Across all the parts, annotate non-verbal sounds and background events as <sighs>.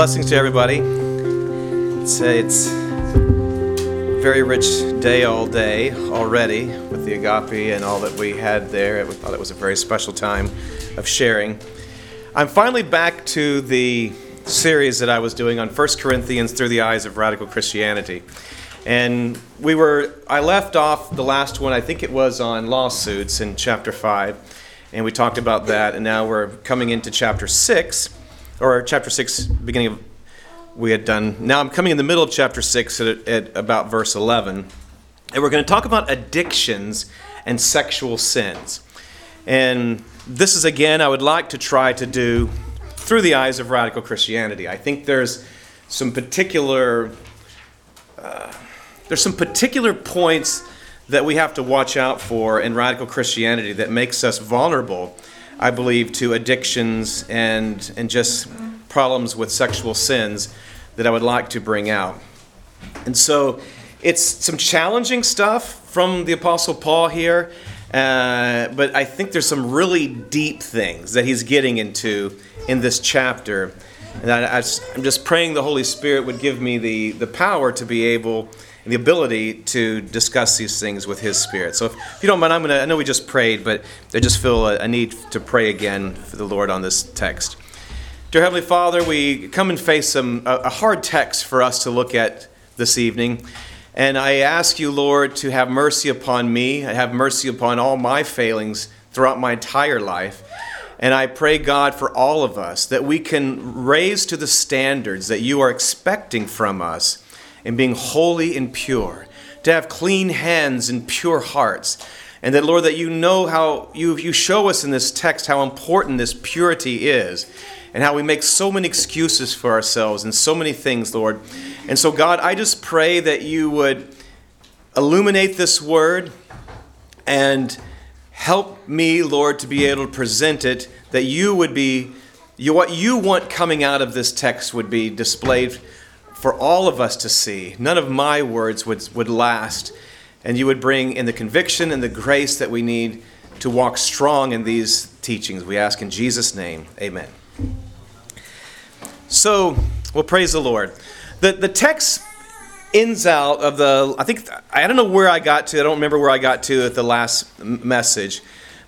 Blessings to everybody. It's a, it's a very rich day all day already with the agape and all that we had there. We thought it was a very special time of sharing. I'm finally back to the series that I was doing on 1 Corinthians through the eyes of radical Christianity. And we were, I left off the last one, I think it was on lawsuits in chapter 5, and we talked about that, and now we're coming into chapter 6 or chapter 6, beginning of, we had done. Now I'm coming in the middle of chapter 6 at, at about verse 11. And we're going to talk about addictions and sexual sins. And this is, again, I would like to try to do through the eyes of radical Christianity. I think there's some particular. Uh, there's some particular points that we have to watch out for in radical Christianity that makes us vulnerable I believe, to addictions and, and just problems with sexual sins that I would like to bring out. And so it's some challenging stuff from the Apostle Paul here, uh, but I think there's some really deep things that he's getting into in this chapter. And I, am just praying the Holy Spirit would give me the, the power to be able and the ability to discuss these things with His Spirit. So, if, if you don't mind, I'm going to, I know we just prayed, but I just feel a, a need to pray again for the Lord on this text. Dear Heavenly Father, we come and face some, a, a hard text for us to look at this evening. And I ask you, Lord, to have mercy upon me, have mercy upon all my failings throughout my entire life. And I pray, God, for all of us that we can raise to the standards that you are expecting from us and being holy and pure, to have clean hands and pure hearts. And that, Lord, that you know how you, you show us in this text how important this purity is and how we make so many excuses for ourselves and so many things, Lord. And so, God, I just pray that you would illuminate this word and help me, Lord, to be able to present it, that you would be, you, what you want coming out of this text would be displayed for all of us to see. None of my words would, would last. And you would bring in the conviction and the grace that we need to walk strong in these teachings. We ask in Jesus' name, amen. So, well, praise the Lord. The, the text ends out of the, I think, I don't know where I got to, I don't remember where I got to at the last message.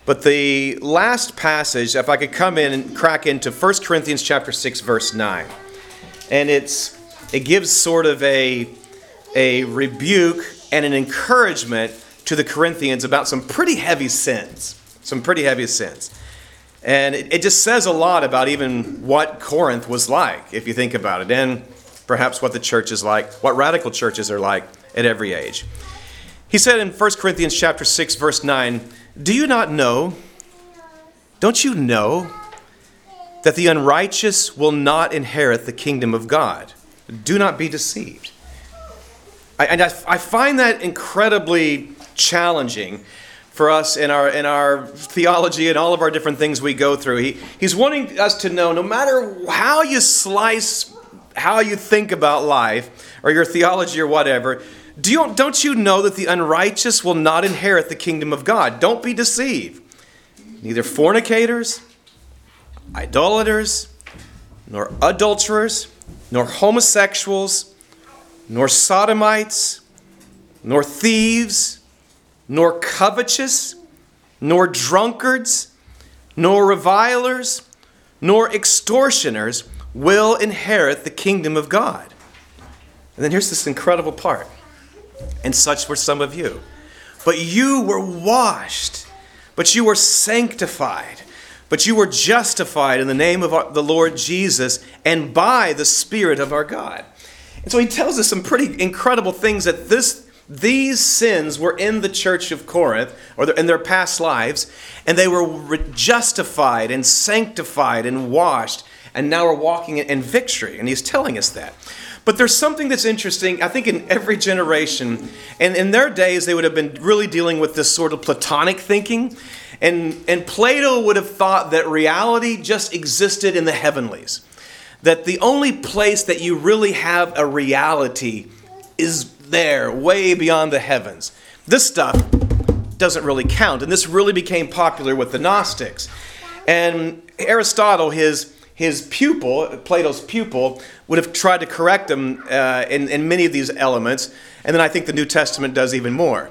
But the last passage, if I could come in and crack into 1 Corinthians chapter 6, verse 9. And it's it gives sort of a, a rebuke and an encouragement to the Corinthians about some pretty heavy sins. Some pretty heavy sins. And it, it just says a lot about even what Corinth was like, if you think about it, and perhaps what the church is like, what radical churches are like at every age. He said in 1 Corinthians chapter 6 verse 9, "Do you not know? Don't you know that the unrighteous will not inherit the kingdom of God?" Do not be deceived. I, and I, I find that incredibly challenging for us in our in our theology and all of our different things we go through. He, he's wanting us to know no matter how you slice how you think about life or your theology or whatever, do you, don't you know that the unrighteous will not inherit the kingdom of God? Don't be deceived. Neither fornicators, idolaters, nor adulterers, nor homosexuals, nor sodomites, nor thieves, nor covetous, nor drunkards, nor revilers, nor extortioners will inherit the kingdom of God. And then here's this incredible part. And such were some of you. But you were washed, but you were sanctified but you were justified in the name of our, the Lord Jesus and by the Spirit of our God. And so he tells us some pretty incredible things that this, these sins were in the church of Corinth or in their past lives, and they were justified and sanctified and washed, and now are walking in victory. And he's telling us that. But there's something that's interesting, I think, in every generation. And in their days, they would have been really dealing with this sort of Platonic thinking. And, and Plato would have thought that reality just existed in the heavenlies. That the only place that you really have a reality is there, way beyond the heavens. This stuff doesn't really count. And this really became popular with the Gnostics. And Aristotle, his his pupil, Plato's pupil, would have tried to correct him uh, in, in many of these elements. And then I think the New Testament does even more.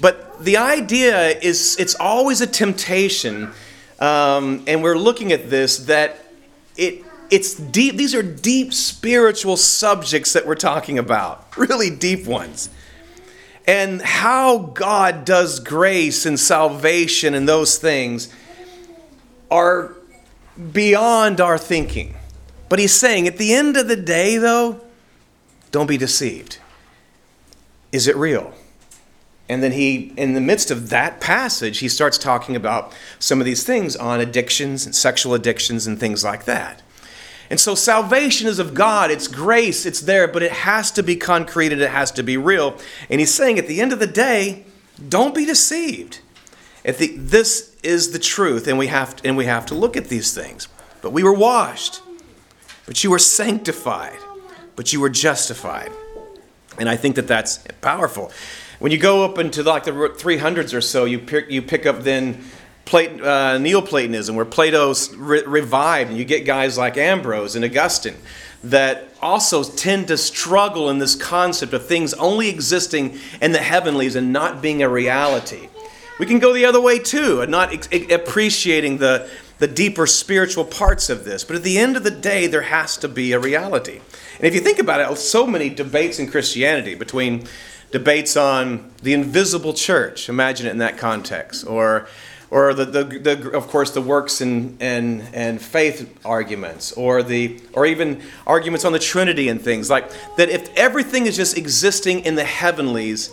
But the idea is it's always a temptation, um, and we're looking at this, that it, it's deep, these are deep spiritual subjects that we're talking about, <laughs> really deep ones. And how God does grace and salvation and those things are beyond our thinking. But he's saying, at the end of the day, though, don't be deceived. Is it real? And then he, in the midst of that passage, he starts talking about some of these things on addictions and sexual addictions and things like that. And so salvation is of God, it's grace, it's there, but it has to be concrete and it has to be real. And he's saying at the end of the day, don't be deceived. The, this is the truth, and we, have to, and we have to look at these things. But we were washed, but you were sanctified, but you were justified. And I think that that's powerful. When you go up into like the 300s or so, you pick, you pick up then Plat- uh, Neoplatonism, where Plato's re- revived, and you get guys like Ambrose and Augustine that also tend to struggle in this concept of things only existing in the heavenlies and not being a reality. We can go the other way too, and not ex- appreciating the, the deeper spiritual parts of this. But at the end of the day, there has to be a reality. And if you think about it, so many debates in Christianity between debates on the invisible church, imagine it in that context, or or the, the, the, of course the works and, and, and faith arguments. Or the or even arguments on the trinity and things. Like that if everything is just existing in the heavenlies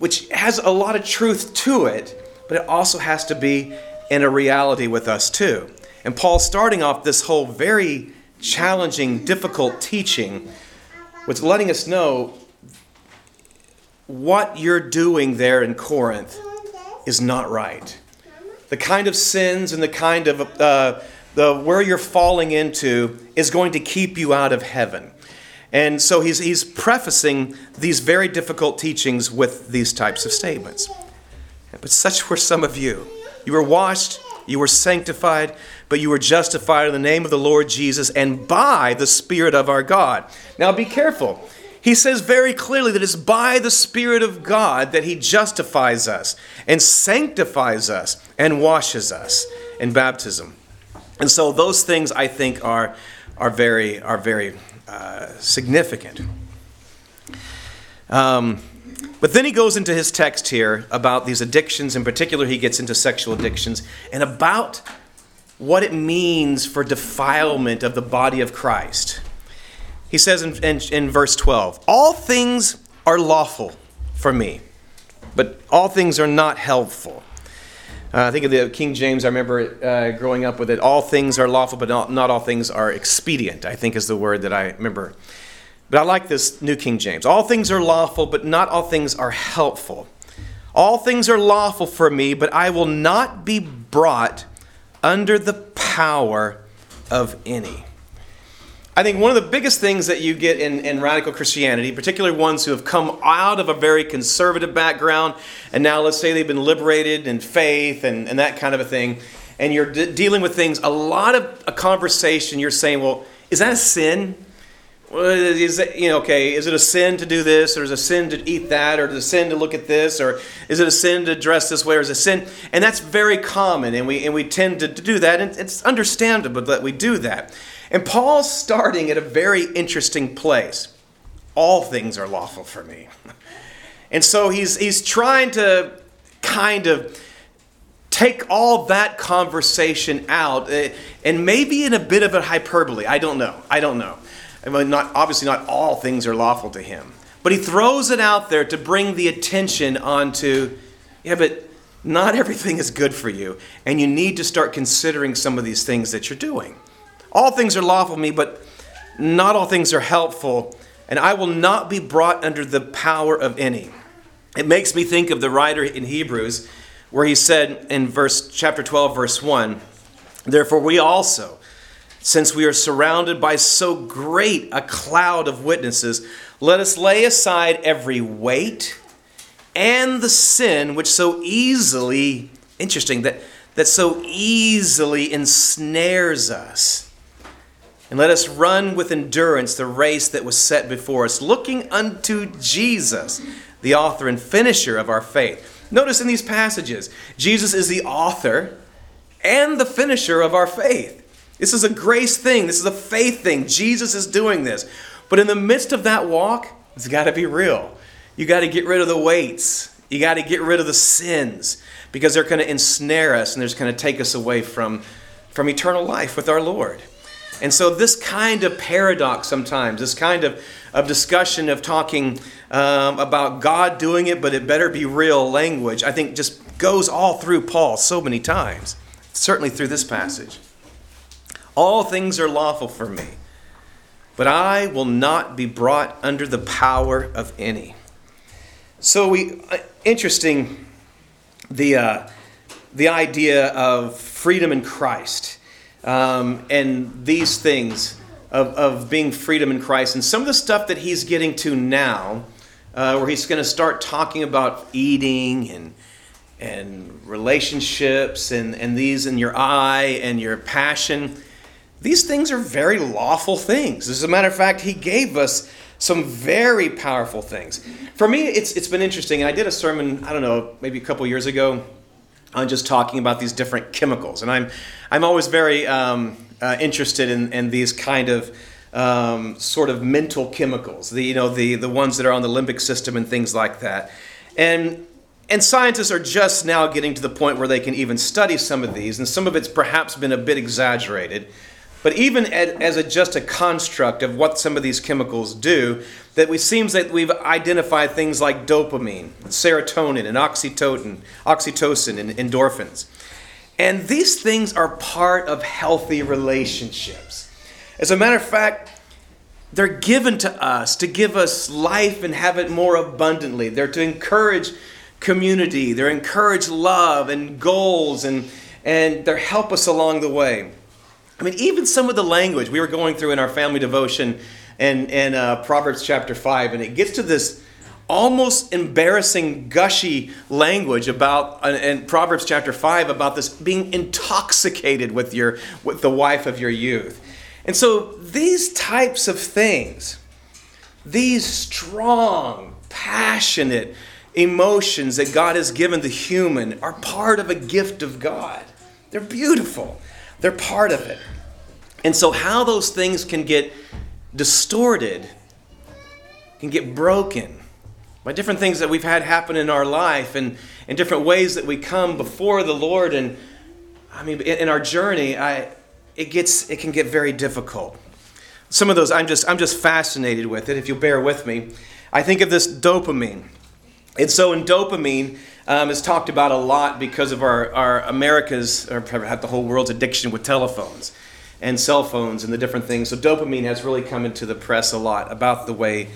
which has a lot of truth to it, but it also has to be in a reality with us too. And Paul's starting off this whole very challenging, difficult teaching with letting us know what you're doing there in Corinth is not right. The kind of sins and the kind of uh, the where you're falling into is going to keep you out of heaven. And so he's, he's prefacing these very difficult teachings with these types of statements. But such were some of you. You were washed, you were sanctified, but you were justified in the name of the Lord Jesus and by the Spirit of our God. Now be careful. He says very clearly that it's by the Spirit of God that He justifies us and sanctifies us and washes us in baptism. And so those things I think are, are, very, are very uh, significant. Um, but then he goes into his text here about these addictions. In particular, he gets into sexual addictions and about what it means for defilement of the body of Christ. He says in, in, in verse 12, All things are lawful for me, but all things are not helpful. Uh, I think of the King James, I remember uh, growing up with it. All things are lawful, but not, not all things are expedient, I think is the word that I remember. But I like this New King James. All things are lawful, but not all things are helpful. All things are lawful for me, but I will not be brought under the power of any. I think one of the biggest things that you get in, in radical Christianity, particularly ones who have come out of a very conservative background, and now let's say they've been liberated in faith and, and that kind of a thing, and you're de- dealing with things, a lot of a conversation, you're saying, well, is that a sin? Well, is it, you know, okay, is it a sin to do this, or is it a sin to eat that, or is it a sin to look at this, or is it a sin to dress this way, or is it a sin? And that's very common, and we, and we tend to, to do that, and it's understandable that we do that. And Paul's starting at a very interesting place. All things are lawful for me. And so he's, he's trying to kind of take all that conversation out, eh, and maybe in a bit of a hyperbole. I don't know. I don't know. I mean, not, obviously, not all things are lawful to him. But he throws it out there to bring the attention onto, yeah, but not everything is good for you, and you need to start considering some of these things that you're doing. All things are lawful for me, but not all things are helpful, and I will not be brought under the power of any. It makes me think of the writer in Hebrews, where he said in verse chapter 12, verse 1, Therefore we also, since we are surrounded by so great a cloud of witnesses, let us lay aside every weight and the sin which so easily, interesting, that, that so easily ensnares us And let us run with endurance the race that was set before us, looking unto Jesus, the author and finisher of our faith. Notice in these passages, Jesus is the author and the finisher of our faith. This is a grace thing, this is a faith thing. Jesus is doing this. But in the midst of that walk, it's got to be real. You got to get rid of the weights, you got to get rid of the sins because they're going to ensnare us and they're going to take us away from, from eternal life with our Lord. And so, this kind of paradox sometimes, this kind of, of discussion of talking um, about God doing it, but it better be real language, I think just goes all through Paul so many times, certainly through this passage. All things are lawful for me, but I will not be brought under the power of any. So, we, uh, interesting the, uh, the idea of freedom in Christ um, and these things of, of being freedom in Christ. And some of the stuff that he's getting to now, uh, where he's going to start talking about eating and, and relationships and, and these in your eye and your passion. These things are very lawful things. As a matter of fact, he gave us some very powerful things. For me, it's, it's been interesting, and I did a sermon, I don't know, maybe a couple years ago on just talking about these different chemicals. And I'm, I'm always very um, uh, interested in, in these kind of um, sort of mental chemicals, the, you know, the, the ones that are on the limbic system and things like that. And, and scientists are just now getting to the point where they can even study some of these, and some of it's perhaps been a bit exaggerated. But even as a, just a construct of what some of these chemicals do, that it seems that we've identified things like dopamine, serotonin, and oxytocin, oxytocin, and endorphins. And these things are part of healthy relationships. As a matter of fact, they're given to us to give us life and have it more abundantly. They're to encourage community, they're encourage love and goals, and, and they help us along the way. I mean, even some of the language we were going through in our family devotion and, and uh, Proverbs chapter 5, and it gets to this almost embarrassing, gushy language about, in Proverbs chapter 5, about this being intoxicated with, your, with the wife of your youth. And so these types of things, these strong, passionate emotions that God has given the human, are part of a gift of God. They're beautiful. They're part of it. And so, how those things can get distorted, can get broken by different things that we've had happen in our life and, and different ways that we come before the Lord. And I mean, in, in our journey, I, it, gets, it can get very difficult. Some of those, I'm just, I'm just fascinated with it, if you'll bear with me. I think of this dopamine. And so, in dopamine, um, is talked about a lot because of our, our America's, or the whole world's addiction with telephones and cell phones and the different things. So dopamine has really come into the press a lot about the way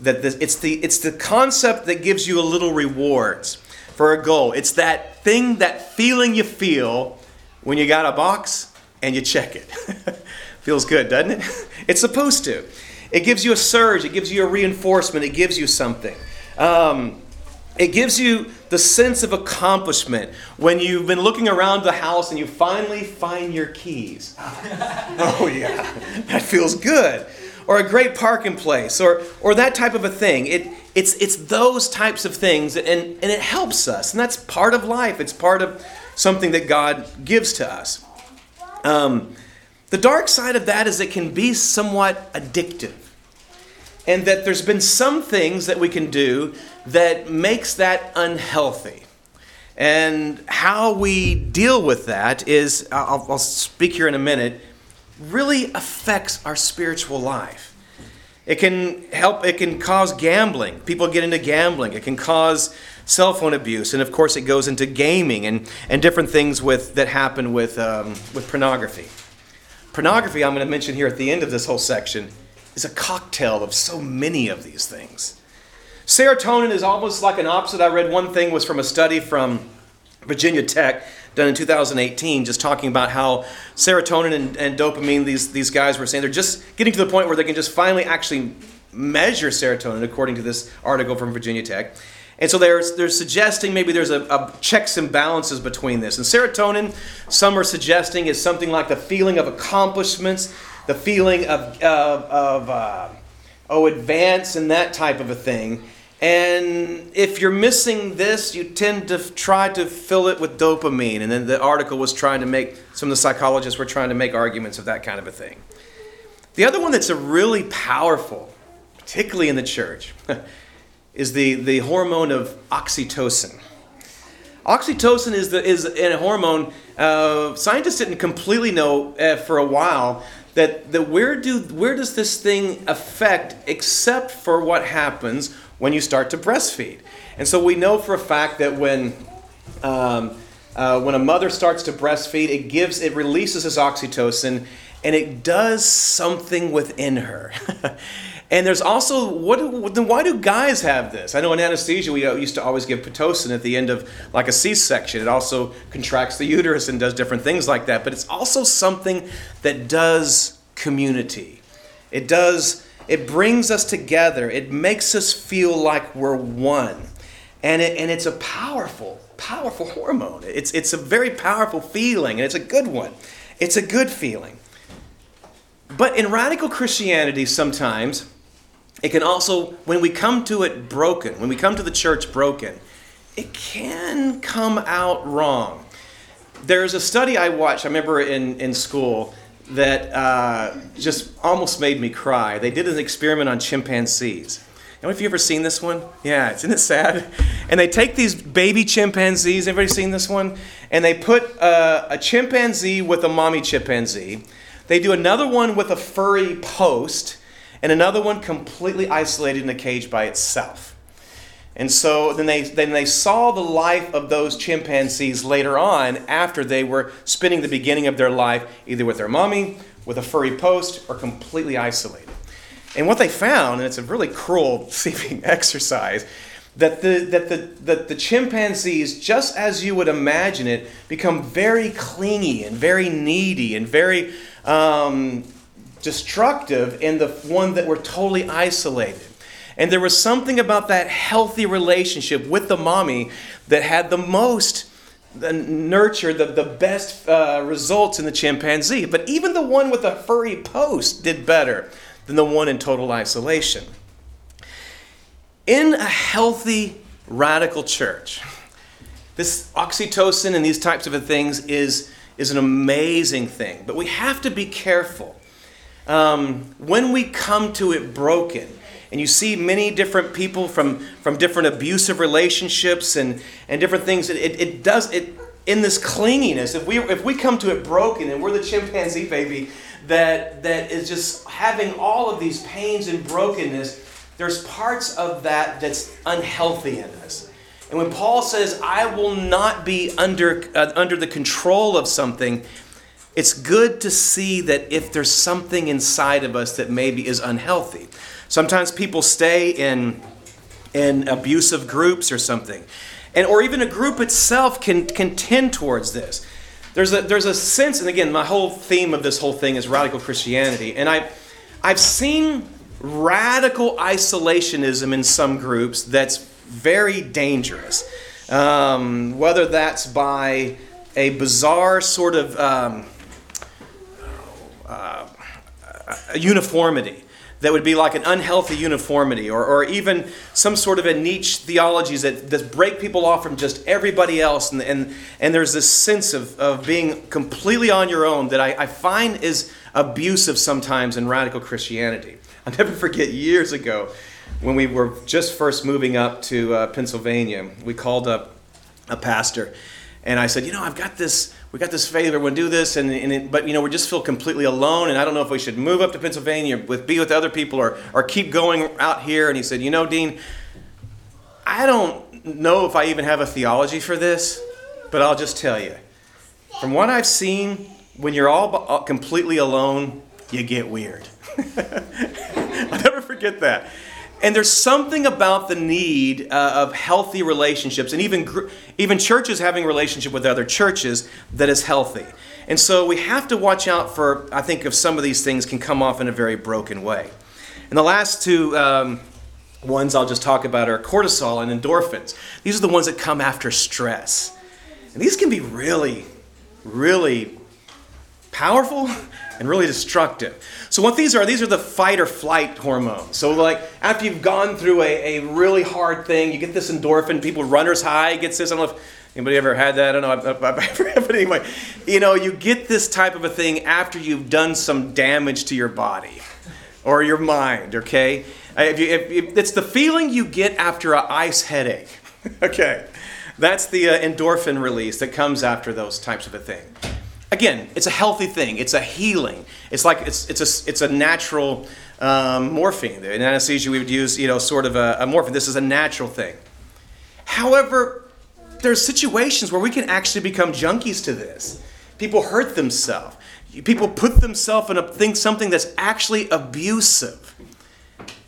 that this, it's the it's the concept that gives you a little rewards for a goal. It's that thing, that feeling you feel when you got a box and you check it. <laughs> Feels good, doesn't it? <laughs> It's supposed to. It gives you a surge. It gives you a reinforcement. It gives you something. Um, it gives you the sense of accomplishment when you've been looking around the house and you finally find your keys. <laughs> oh, yeah, that feels good. Or a great parking place, or, or that type of a thing. It, it's, it's those types of things, and, and it helps us. And that's part of life, it's part of something that God gives to us. Um, the dark side of that is it can be somewhat addictive and that there's been some things that we can do that makes that unhealthy. And how we deal with that is, I'll, I'll, speak here in a minute, really affects our spiritual life. It can help, it can cause gambling. People get into gambling. It can cause cell phone abuse. And of course, it goes into gaming and, and different things with, that happen with, um, with pornography. Pornography, I'm going to mention here at the end of this whole section, is a cocktail of so many of these things. Serotonin is almost like an opposite. I read one thing was from a study from Virginia Tech done in 2018, just talking about how serotonin and, and, dopamine, these, these guys were saying they're just getting to the point where they can just finally actually measure serotonin, according to this article from Virginia Tech. And so they're, they're suggesting maybe there's a, a, checks and balances between this. And serotonin, some are suggesting, is something like the feeling of accomplishments, the feeling of, of, of uh, oh, advance and that type of a thing. And if you're missing this, you tend to try to fill it with dopamine. And then the article was trying to make, some of the psychologists were trying to make arguments of that kind of a thing. The other one that's a really powerful, particularly in the church, <laughs> is the, the hormone of oxytocin. Oxytocin is, the, is a hormone, uh, scientists didn't completely know uh, for a while that, that where, do, where does this thing affect except for what happens when you start to breastfeed. And so we know for a fact that when um, uh, when a mother starts to breastfeed, it gives it releases this oxytocin, and it does something within her. <laughs> and there's also what then why do guys have this? I know in anesthesia we uh, used to always give pitocin at the end of like a C-section. It also contracts the uterus and does different things like that. But it's also something that does community. It does it brings us together. It makes us feel like we're one. And, it, and it's a powerful, powerful hormone. It's, it's a very powerful feeling, and it's a good one. It's a good feeling. But in radical Christianity, sometimes it can also, when we come to it broken, when we come to the church broken, it can come out wrong. There's a study I watched, I remember in, in school, that uh, just almost made me cry. They did an experiment on chimpanzees. And have you ever seen this one? Yeah, isn't it sad? <laughs> And they take these baby chimpanzees. Everybody seen this one? And they put uh, a chimpanzee with a mommy chimpanzee. They do another one with a furry post, and another one completely isolated in a cage by itself. And so then they, then they saw the life of those chimpanzees later on after they were spending the beginning of their life either with their mommy, with a furry post, or completely isolated. And what they found, and it's a really cruel <laughs> seeming exercise, that the, that the, that the chimpanzees, just as you would imagine it, become very clingy and very needy and very um, destructive in the one that were totally isolated. And there was something about that healthy relationship with the mommy that had the most the nurture, the, the best uh, results in the chimpanzee. But even the one with the furry post did better than the one in total isolation. In a healthy, radical church, this oxytocin and these types of things is, is an amazing thing. But we have to be careful. Um, when we come to it broken, and you see many different people from, from different abusive relationships and, and different things. It, it does, it, in this clinginess, if we, if we come to it broken and we're the chimpanzee baby that, that is just having all of these pains and brokenness, there's parts of that that's unhealthy in us. And when Paul says, I will not be under, uh, under the control of something, it's good to see that if there's something inside of us that maybe is unhealthy. Sometimes people stay in, in abusive groups or something. And, or even a group itself can, can tend towards this. There's a, there's a sense, and again, my whole theme of this whole thing is radical Christianity. And I, I've seen radical isolationism in some groups that's very dangerous. Um, whether that's by a bizarre sort of um, uh, a uniformity that would be like an unhealthy uniformity or, or even some sort of a niche theologies that, that break people off from just everybody else. And, and, and there's this sense of, of being completely on your own that I, I find is abusive sometimes in radical Christianity. I'll never forget years ago when we were just first moving up to uh, Pennsylvania, we called up a pastor and I said, you know, I've got this we got this going to do this, and, and it, but you know, we just feel completely alone, and I don't know if we should move up to Pennsylvania with be with other people or or keep going out here. And he said, you know, Dean, I don't know if I even have a theology for this, but I'll just tell you, from what I've seen, when you're all completely alone, you get weird. <laughs> I'll never forget that. And there's something about the need uh, of healthy relationships, and even gr- even churches having relationship with other churches that is healthy. And so we have to watch out for. I think if some of these things can come off in a very broken way. And the last two um, ones I'll just talk about are cortisol and endorphins. These are the ones that come after stress, and these can be really, really powerful and really destructive. So what these are, these are the fight or flight hormones. So like after you've gone through a, a really hard thing, you get this endorphin. People runner's high gets this. I don't know if anybody ever had that. I don't know. I've, I've <laughs> but anyway, you know, you get this type of a thing after you've done some damage to your body or your mind. Okay, if you, if, if, it's the feeling you get after an ice headache. <laughs> okay, that's the uh, endorphin release that comes after those types of a thing again, it's a healthy thing. It's a healing. It's like it's it's a it's a natural um, morphine. In anesthesia, we would use you know sort of a, a morphine. This is a natural thing. However, there's situations where we can actually become junkies to this. People hurt themselves. People put themselves in a thing something that's actually abusive,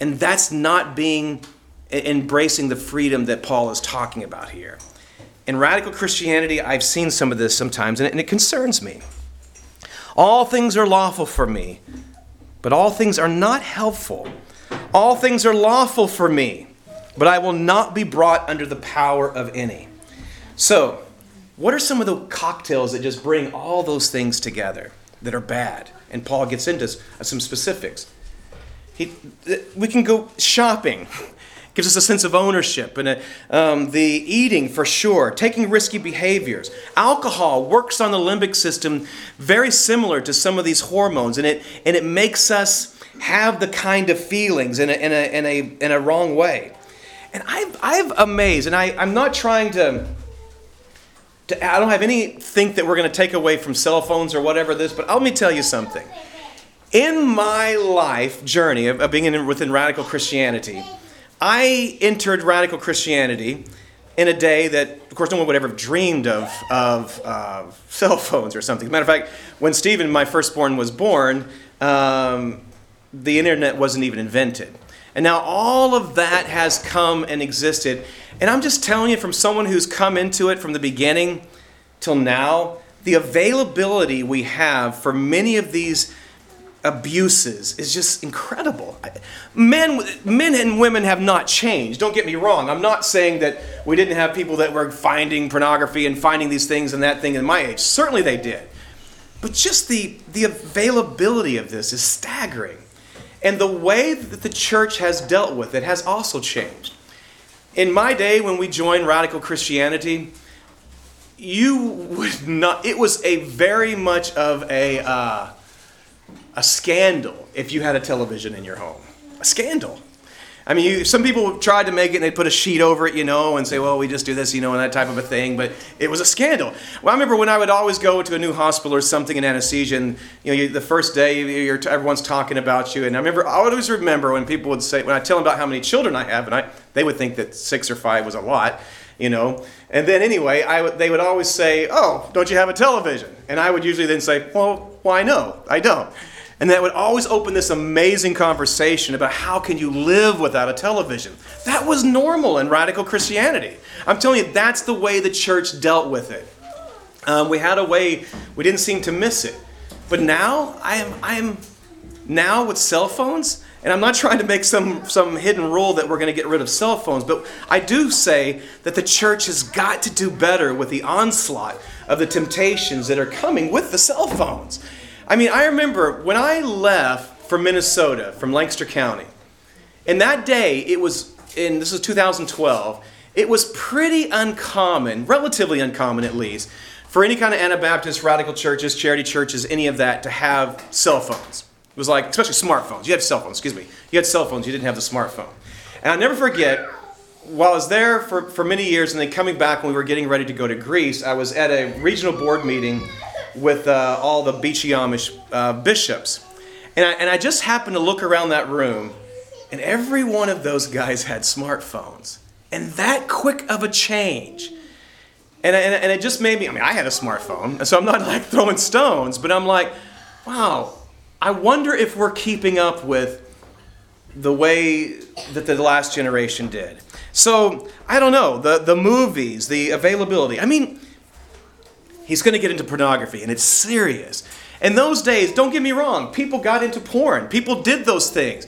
and that's not being embracing the freedom that Paul is talking about here. In radical Christianity, I've seen some of this sometimes, and it, and it concerns me. All things are lawful for me, but all things are not helpful. All things are lawful for me, but I will not be brought under the power of any. So, what are some of the cocktails that just bring all those things together that are bad? And Paul gets into some specifics. He, we can go shopping gives us a sense of ownership and a, um, the eating for sure taking risky behaviors alcohol works on the limbic system very similar to some of these hormones and it and it makes us have the kind of feelings in a, in a, in a, in a wrong way and I've, I've amazed and I, i'm not trying to to, I don't have any think that we're going to take away from cell phones or whatever this, but let me tell you something. In my life journey of, of being in, within radical Christianity, I entered radical Christianity in a day that, of course, no one would ever have dreamed of, of uh, cell phones or something. As a matter of fact, when Stephen, my firstborn, was born, um, the internet wasn't even invented. And now all of that has come and existed. And I'm just telling you, from someone who's come into it from the beginning till now, the availability we have for many of these abuses is just incredible. Men, men and women have not changed. Don't get me wrong. I'm not saying that we didn't have people that were finding pornography and finding these things and that thing in my age. Certainly they did. But just the, the availability of this is staggering. And the way that the church has dealt with it has also changed. In my day, when we joined radical Christianity, you would not, it was a very much of a, uh, a scandal if you had a television in your home. A scandal. I mean, you, some people tried to make it and they put a sheet over it, you know, and say, well, we just do this, you know, and that type of a thing, but it was a scandal. Well, I remember when I would always go to a new hospital or something in anesthesia, and, you know, you, the first day, everyone's talking about you, and I remember, I always remember when people would say, when I tell them about how many children I have, and I, they would think that six or five was a lot, you know, and then anyway, I w- they would always say, oh, don't you have a television? And I would usually then say, well, why no, I don't. And that would always open this amazing conversation about how can you live without a television. That was normal in radical Christianity. I'm telling you, that's the way the church dealt with it. Um, we had a way, we didn't seem to miss it. But now, I am, I am now with cell phones, and I'm not trying to make some, some hidden rule that we're going to get rid of cell phones, but I do say that the church has got to do better with the onslaught of the temptations that are coming with the cell phones. I mean, I remember when I left from Minnesota, from Lancaster County, and that day, it was in, this was 2012, it was pretty uncommon, relatively uncommon at least, for any kind of Anabaptist, radical churches, charity churches, any of that to have cell phones. It was like, especially smartphones. You had cell phones, excuse me. You had cell phones, you didn't have the smartphone. And I'll never forget, while I was there for, for many years and then coming back when we were getting ready to go to Greece, I was at a regional board meeting with uh, all the Beachy Amish uh, bishops. And I, and I just happened to look around that room, and every one of those guys had smartphones. And that quick of a change. And, and, and it just made me, I mean, I had a smartphone, so I'm not <laughs> like throwing stones, but I'm like, wow, I wonder if we're keeping up with the way that the last generation did. So, I don't know, the, the movies, the availability. I mean, He's going to get into pornography, and it's serious. In those days, don't get me wrong, people got into porn. People did those things.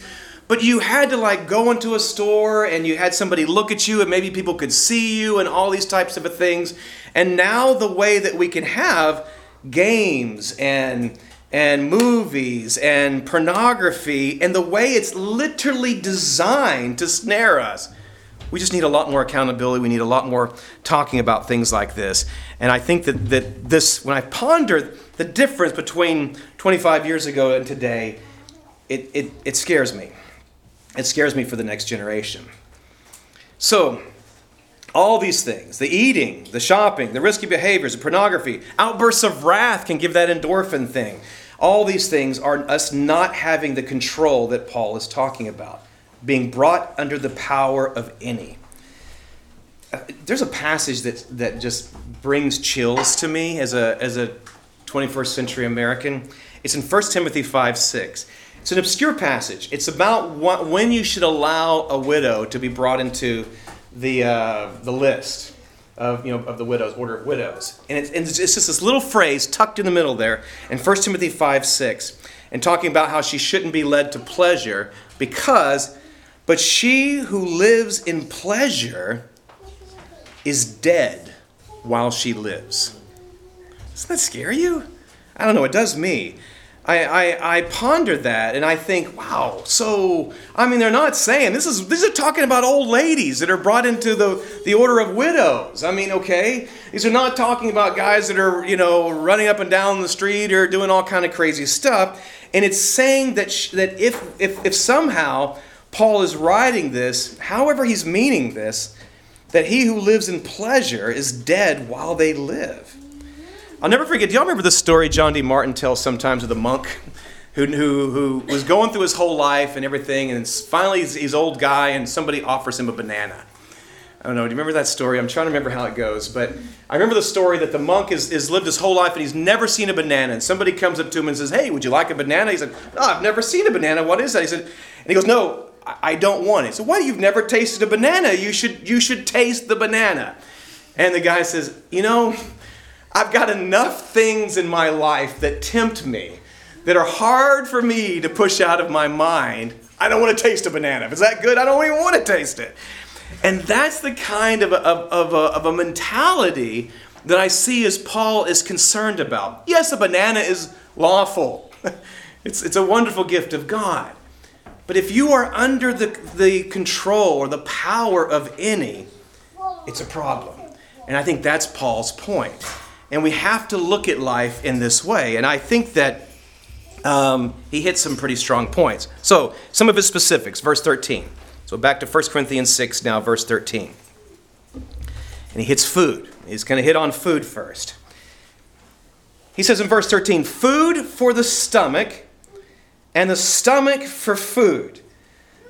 But you had to like go into a store and you had somebody look at you and maybe people could see you and all these types of things. And now the way that we can have games and and movies and pornography and the way it's literally designed to snare us. We just need a lot more accountability. We need a lot more talking about things like this. And I think that, that this, when I ponder the difference between 25 years ago and today, it, it, it scares me. It scares me for the next generation. So, all these things the eating, the shopping, the risky behaviors, the pornography, outbursts of wrath can give that endorphin thing. All these things are us not having the control that Paul is talking about, being brought under the power of any. Uh, there's a passage that, that just brings chills to me as a, as a 21st century American. It's in 1 Timothy 5 6. It's an obscure passage. It's about what, when you should allow a widow to be brought into the, uh, the list of, you know, of the widows, order of widows. And it's, and it's just this little phrase tucked in the middle there in 1 Timothy 5 6, and talking about how she shouldn't be led to pleasure because, but she who lives in pleasure is dead while she lives. Doesn't that scare you? I don't know, it does me. I, I, I ponder that and I think, wow, so, I mean, they're not saying, this is, these are talking about old ladies that are brought into the, the order of widows. I mean, okay, these are not talking about guys that are, you know, running up and down the street or doing all kind of crazy stuff. And it's saying that, sh- that if, if, if somehow Paul is writing this, however he's meaning this, that he who lives in pleasure is dead while they live. I'll never forget. Do y'all remember the story John D. Martin tells sometimes of the monk who, who, who was going through his whole life and everything, and finally he's, he's old guy, and somebody offers him a banana. I don't know. Do you remember that story? I'm trying to remember how it goes, but I remember the story that the monk has, has lived his whole life and he's never seen a banana. And somebody comes up to him and says, "Hey, would you like a banana?" He said, "No, I've never seen a banana. What is that?" He said, and he goes, "No, I don't want it." So why? You've never tasted a banana. You should you should taste the banana. And the guy says, "You know." I've got enough things in my life that tempt me, that are hard for me to push out of my mind. I don't want to taste a banana. If it's that good, I don't even want to taste it. And that's the kind of a, of, a, of a mentality that I see as Paul is concerned about. Yes, a banana is lawful, <laughs> it's, it's a wonderful gift of God. But if you are under the, the control or the power of any, it's a problem. And I think that's Paul's point. And we have to look at life in this way. And I think that um, he hits some pretty strong points. So, some of his specifics, verse 13. So, back to 1 Corinthians 6 now, verse 13. And he hits food. He's going to hit on food first. He says in verse 13, food for the stomach, and the stomach for food.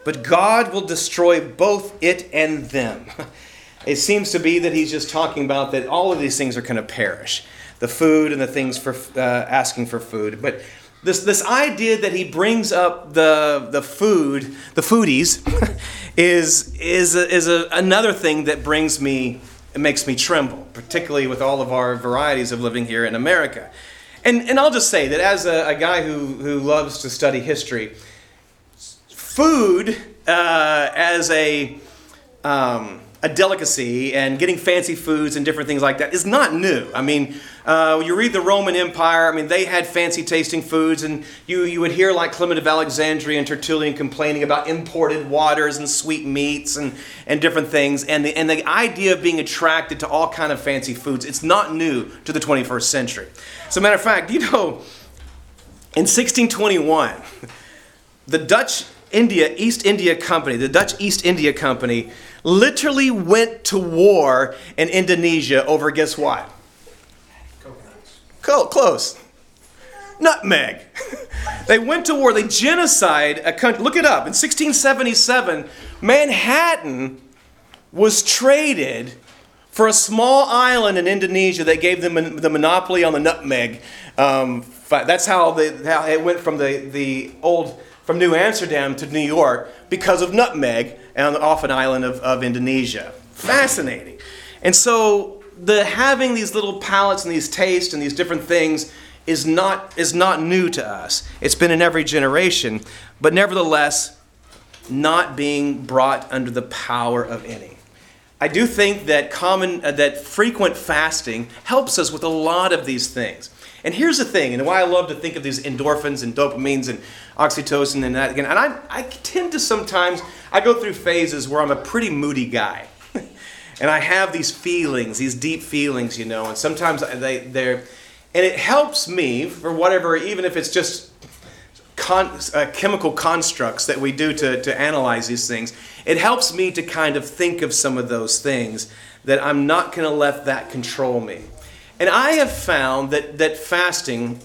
But God will destroy both it and them. <laughs> It seems to be that he's just talking about that all of these things are going to perish the food and the things for uh, asking for food. But this, this idea that he brings up the, the food, the foodies, <laughs> is, is, a, is a, another thing that brings me, it makes me tremble, particularly with all of our varieties of living here in America. And, and I'll just say that as a, a guy who, who loves to study history, food uh, as a, um, a delicacy and getting fancy foods and different things like that is not new. I mean, uh, you read the Roman Empire, I mean, they had fancy tasting foods, and you, you would hear like Clement of Alexandria and Tertullian complaining about imported waters and sweet meats and, and different things. And the, and the idea of being attracted to all kind of fancy foods, it's not new to the 21st century. As a matter of fact, <laughs> you know, in 1621, the Dutch India, East India Company, the Dutch East India Company, literally went to war in Indonesia over guess what? Coconuts. Close. Nutmeg. <laughs> they went to war. They genocide a country. Look it up. In 1677, Manhattan was traded for a small island in Indonesia that gave them the monopoly on the nutmeg. Um, that's how, they, how it went from the, the old from New Amsterdam to New York because of nutmeg and off an island of, of Indonesia. Fascinating. And so the having these little palates and these tastes and these different things is not is not new to us. It's been in every generation, but nevertheless not being brought under the power of any. I do think that common uh, that frequent fasting helps us with a lot of these things. And here's the thing, and why I love to think of these endorphins and dopamines and oxytocin and that again. And I, I tend to sometimes, I go through phases where I'm a pretty moody guy. <laughs> and I have these feelings, these deep feelings, you know, and sometimes they, they're, and it helps me for whatever, even if it's just con, uh, chemical constructs that we do to, to analyze these things, it helps me to kind of think of some of those things that I'm not going to let that control me. And I have found that, that fasting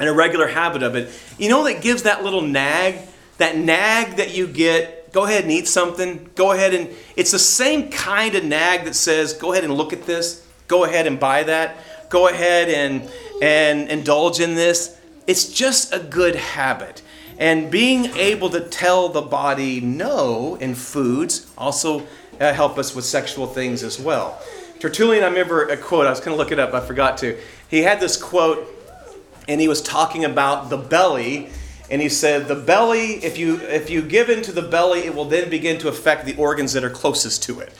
and a regular habit of it, you know, that gives that little nag, that nag that you get, go ahead and eat something, go ahead and, it's the same kind of nag that says, go ahead and look at this, go ahead and buy that, go ahead and, and indulge in this. It's just a good habit. And being able to tell the body no in foods also uh, help us with sexual things as well. Tertullian, I remember a quote, I was going to look it up, I forgot to. He had this quote, and he was talking about the belly, and he said, The belly, if you, if you give into the belly, it will then begin to affect the organs that are closest to it.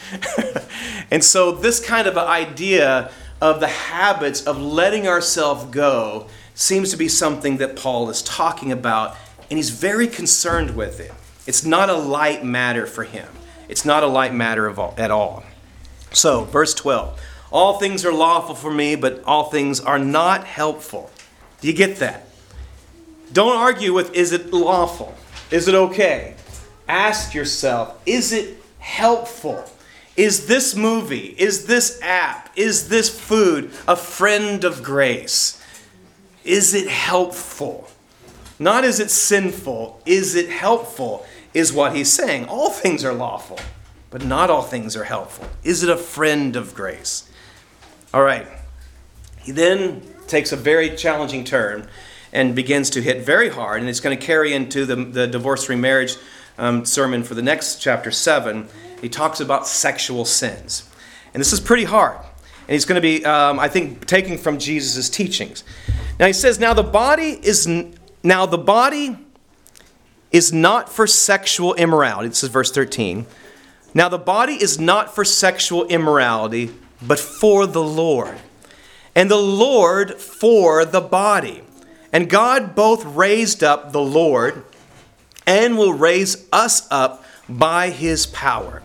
<laughs> and so, this kind of idea of the habits of letting ourselves go seems to be something that Paul is talking about, and he's very concerned with it. It's not a light matter for him. It's not a light matter all, at all. So, verse 12 All things are lawful for me, but all things are not helpful. Do you get that? Don't argue with is it lawful? Is it okay? Ask yourself is it helpful? Is this movie, is this app, is this food a friend of grace? Is it helpful? Not is it sinful, is it helpful, is what he's saying. All things are lawful but not all things are helpful. Is it a friend of grace? All right. He then takes a very challenging turn and begins to hit very hard, and it's going to carry into the, the divorce remarriage um, sermon for the next chapter 7. He talks about sexual sins. And this is pretty hard. And he's going to be, um, I think, taking from Jesus' teachings. Now he says, Now the body is now the body is not for sexual immorality. This is verse 13 now, the body is not for sexual immorality, but for the Lord, and the Lord for the body. And God both raised up the Lord and will raise us up by his power.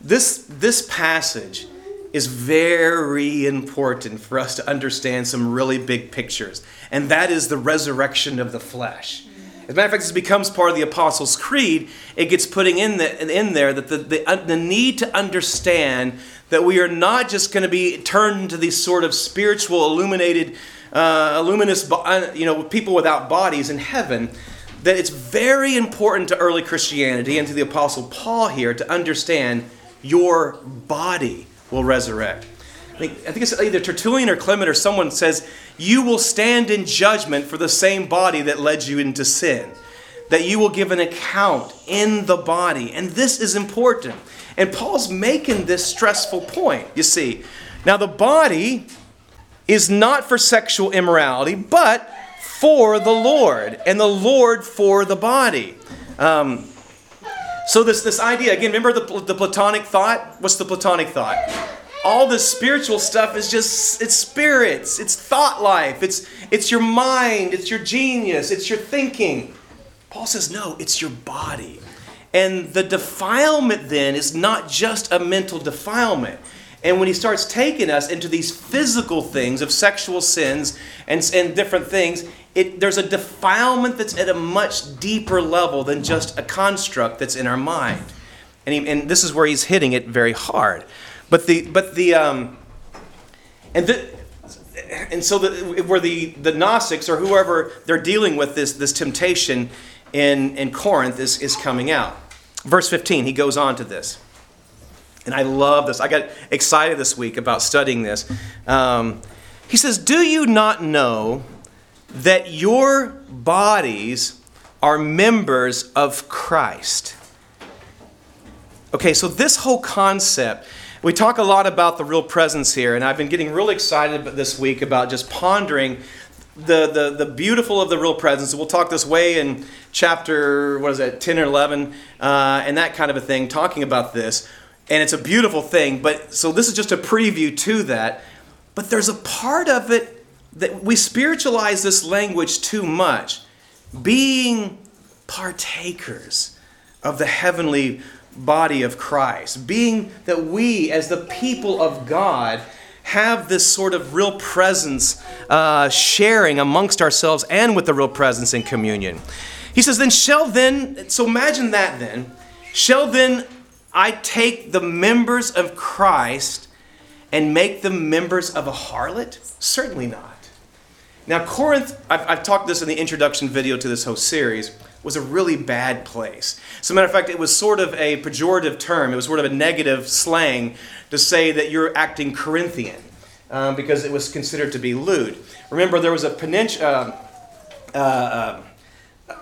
This, this passage is very important for us to understand some really big pictures, and that is the resurrection of the flesh. As a matter of fact, this becomes part of the Apostles' Creed. It gets putting in, the, in there that the, the, the need to understand that we are not just going to be turned into these sort of spiritual, illuminated, uh, luminous, uh, you know, people without bodies in heaven. That it's very important to early Christianity and to the Apostle Paul here to understand your body will resurrect. I think, I think it's either Tertullian or Clement or someone says, You will stand in judgment for the same body that led you into sin. That you will give an account in the body. And this is important. And Paul's making this stressful point. You see, now the body is not for sexual immorality, but for the Lord, and the Lord for the body. Um, so this this idea again. Remember the, the Platonic thought. What's the Platonic thought? all this spiritual stuff is just it's spirits it's thought life it's it's your mind it's your genius it's your thinking paul says no it's your body and the defilement then is not just a mental defilement. And when he starts taking us into these physical things of sexual sins and, and different things it, there's a defilement that's at a much deeper level than just a construct that's in our mind. And, he, and this is where he's hitting it very hard. But the but the um, and the and so the, where the the Gnostics or whoever they're dealing with this this temptation in in Corinth is is coming out. Verse 15, he goes on to this. And I love this. I got excited this week about studying this. Um, he says, Do you not know that your bodies are members of Christ? Okay, so this whole concept we talk a lot about the real presence here, and I've been getting really excited this week about just pondering the, the, the beautiful of the real presence. We'll talk this way in chapter, what is it, 10 or 11, uh, and that kind of a thing, talking about this. And it's a beautiful thing, but so this is just a preview to that. But there's a part of it that we spiritualize this language too much. Being partakers of the heavenly body of Christ, being that we, as the people of God, have this sort of real presence uh, sharing amongst ourselves and with the real presence in communion. He says, then shall then, so imagine that then, shall then I take the members of Christ and make them members of a harlot? Certainly not. Now, Corinth, I've, I've talked this in the introduction video to this whole series, was a really bad place. As a matter of fact, it was sort of a pejorative term. It was sort of a negative slang to say that you're acting Corinthian um, because it was considered to be lewd. Remember, there was a peninsula. Uh, uh,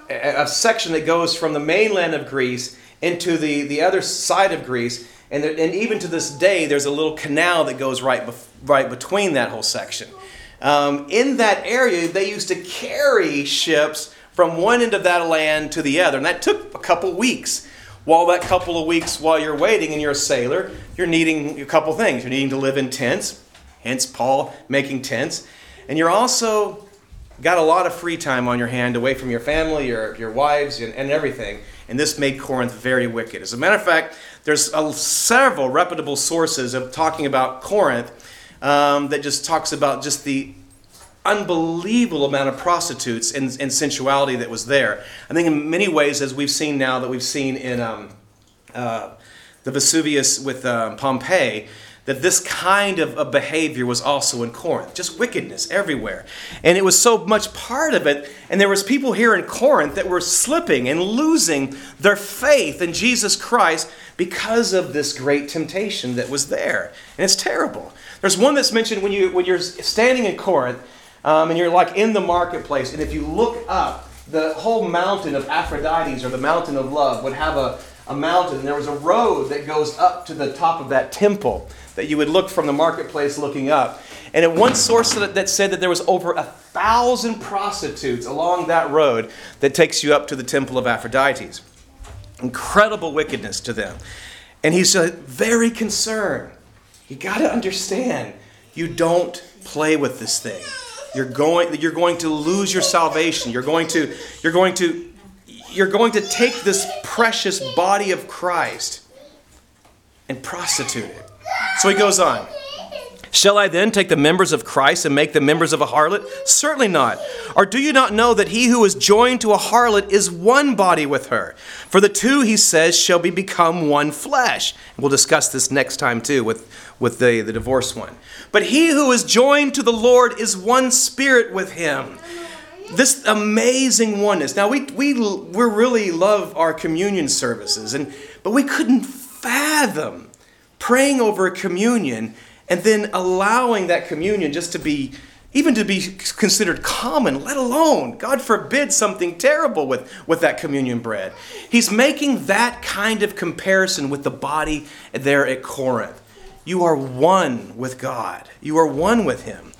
a, a section that goes from the mainland of Greece into the, the other side of Greece. And, there, and even to this day, there's a little canal that goes right, bef- right between that whole section. Um, in that area, they used to carry ships from one end of that land to the other. And that took a couple weeks. While that couple of weeks, while you're waiting and you're a sailor, you're needing a couple things. You're needing to live in tents, hence Paul making tents. And you're also got a lot of free time on your hand away from your family, your, your wives, and, and everything. And this made Corinth very wicked. As a matter of fact, there's a, several reputable sources of talking about Corinth um, that just talks about just the unbelievable amount of prostitutes and, and, sensuality that was there. I think in many ways, as we've seen now, that we've seen in um, uh, the Vesuvius with um, Pompeii, that this kind of, of behavior was also in Corinth. Just wickedness everywhere. And it was so much part of it. And there was people here in Corinth that were slipping and losing their faith in Jesus Christ because of this great temptation that was there. And it's terrible. There's one that's mentioned when, you, when you're standing in Corinth um, and you're like in the marketplace, and if you look up, the whole mountain of Aphrodites or the mountain of love would have a, a mountain, and there was a road that goes up to the top of that temple that you would look from the marketplace looking up. And at one source that, that said that there was over a thousand prostitutes along that road that takes you up to the temple of Aphrodites. Incredible wickedness to them. And he's uh, very concerned. You got to understand, you don't play with this thing. You're going, you're going to lose your salvation. You're going to, you're going to, you're going to take this precious body of Christ and prostitute it. So he goes on. Shall I then take the members of Christ and make them members of a harlot? Certainly not. Or do you not know that he who is joined to a harlot is one body with her? For the two, he says, shall be become one flesh. We'll discuss this next time too with, with the, the divorce one. But he who is joined to the Lord is one spirit with him. This amazing oneness. Now we we we really love our communion services, and but we couldn't fathom praying over a communion and then allowing that communion just to be even to be considered common, let alone, God forbid, something terrible with, with that communion bread. He's making that kind of comparison with the body there at Corinth. You are one with God, you are one with Him.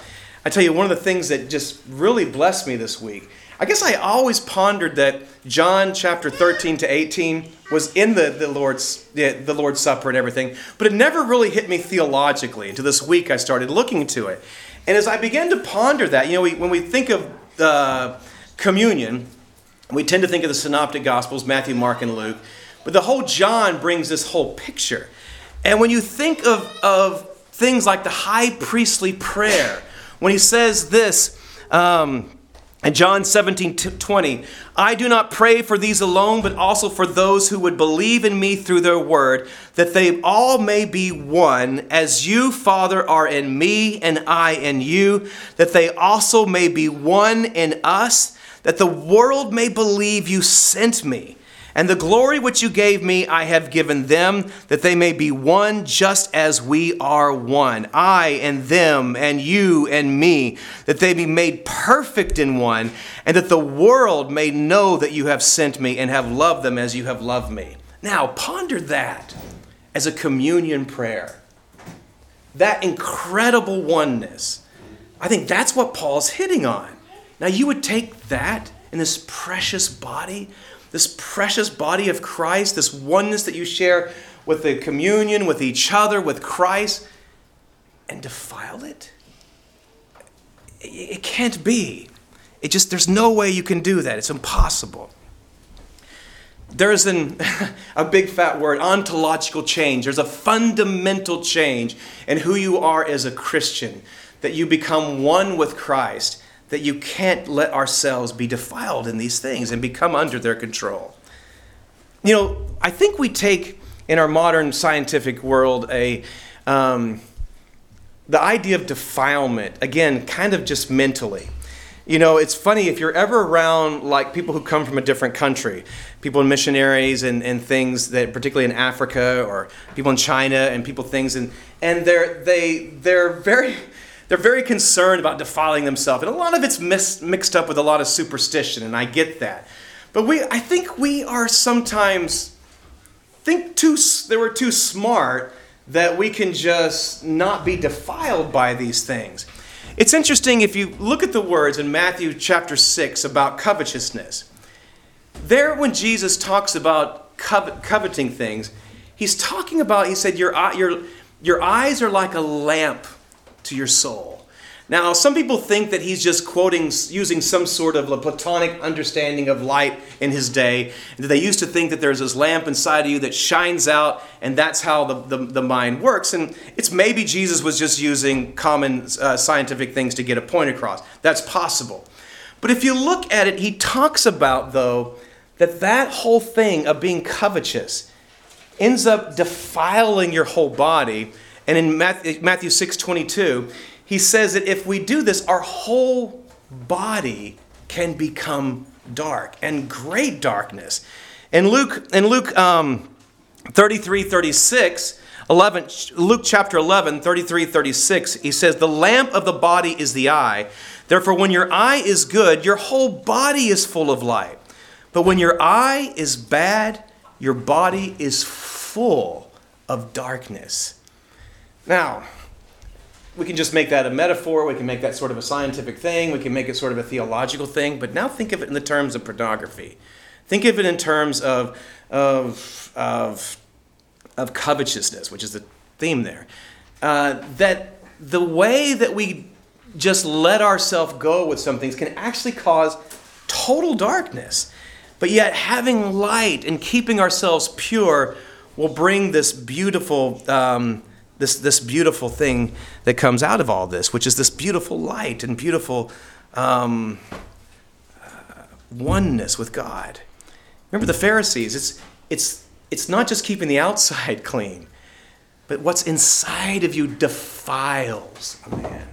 I tell you, one of the things that just really blessed me this week I guess I always pondered that John chapter 13 to 18 was in the, the, Lord's, the, Lord's Supper and everything, but it never really hit me theologically. Until this week, I started looking into it. And as I began to ponder that, you know, we, when we think of the communion, we tend to think of the synoptic gospels, Matthew, Mark, and Luke, but the whole John brings this whole picture. And when you think of, of things like the high priestly prayer, when he says this, um, in John 17, 20, I do not pray for these alone, but also for those who would believe in me through their word, that they all may be one, as you, Father, are in me and I in you, that they also may be one in us, that the world may believe you sent me. And the glory which you gave me, I have given them, that they may be one just as we are one. I and them, and you and me, that they be made perfect in one, and that the world may know that you have sent me and have loved them as you have loved me. Now, ponder that as a communion prayer. That incredible oneness. I think that's what Paul's hitting on. Now, you would take that in this precious body this precious body of Christ, this oneness that you share with the communion, with each other, with Christ, and defile it? it can't be. It just, there's no way you can do that. It's impossible. There's an, <laughs> a big fat word, ontological change. There's a fundamental change in who you are as a Christian, that you become one with Christ, that you can't let ourselves be defiled in these things and become under their control. You know, I think we take in our modern scientific world a, um, the idea of defilement, again, kind of just mentally. You know, it's funny if you're ever around like people who come from a different country, people in missionaries and, and things that particularly in Africa or people in China and people things and and they're they they're very they're very concerned about defiling themselves. And a lot of it's mis- mixed up with a lot of superstition, and I get that. But we I think we are sometimes think too they were too smart that we can just not be defiled by these things. It's interesting if you look at the words in Matthew chapter 6 about covetousness. There, when Jesus talks about covet, coveting things, he's talking about, he said, your, your, your eyes are like a lamp to your soul. Now, some people think that he's just quoting, using some sort of a Platonic understanding of light in his day. That they used to think that there's this lamp inside of you that shines out, and that's how the, the, the mind works. And it's maybe Jesus was just using common uh, scientific things to get a point across. That's possible. But if you look at it, he talks about, though, that that whole thing of being covetous ends up defiling your whole body. And in Matthew, Matthew 6 22, he says that if we do this, our whole body can become dark and great darkness. In Luke, in Luke um, 33 36, 11, Luke chapter 11, 33 36, he says, The lamp of the body is the eye. Therefore, when your eye is good, your whole body is full of light. But when your eye is bad, your body is full of darkness. Now, we can just make that a metaphor, we can make that sort of a scientific thing, we can make it sort of a theological thing, but now think of it in the terms of pornography. Think of it in terms of, of, of, of covetousness, which is the theme there. Uh, that the way that we just let ourselves go with some things can actually cause total darkness. But yet, having light and keeping ourselves pure will bring this beautiful um, this, this beautiful thing that comes out of all this, which is this beautiful light and beautiful um, uh, oneness with God. Remember the Pharisees, it's, it's, it's not just keeping the outside <laughs> clean, but what's inside of you defiles a man.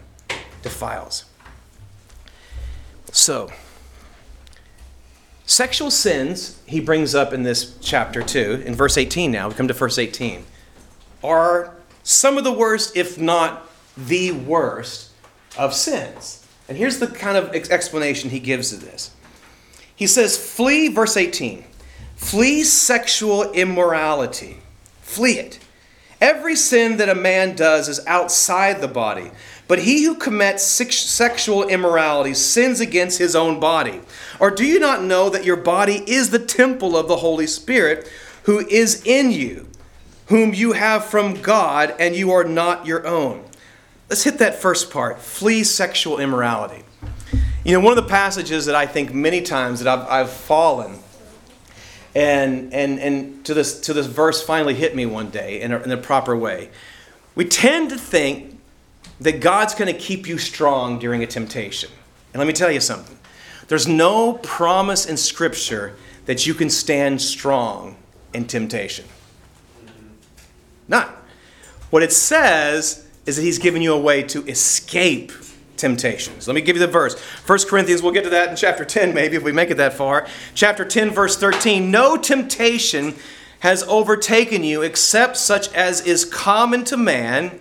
Defiles. So, sexual sins, he brings up in this chapter too, in verse 18 now, we come to verse 18, are some of the worst, if not the worst, of sins. And here's the kind of explanation he gives to this. He says, Flee, verse 18, flee sexual immorality. Flee it. Every sin that a man does is outside the body, but he who commits sexual immorality sins against his own body. Or do you not know that your body is the temple of the Holy Spirit who is in you? Whom you have from God, and you are not your own. Let's hit that first part flee sexual immorality. You know, one of the passages that I think many times that I've, I've fallen, and, and, and to, this, to this verse finally hit me one day in a, in a proper way. We tend to think that God's going to keep you strong during a temptation. And let me tell you something there's no promise in Scripture that you can stand strong in temptation. None. What it says is that he's given you a way to escape temptations. Let me give you the verse. 1 Corinthians, we'll get to that in chapter 10 maybe if we make it that far. Chapter 10, verse 13 No temptation has overtaken you except such as is common to man.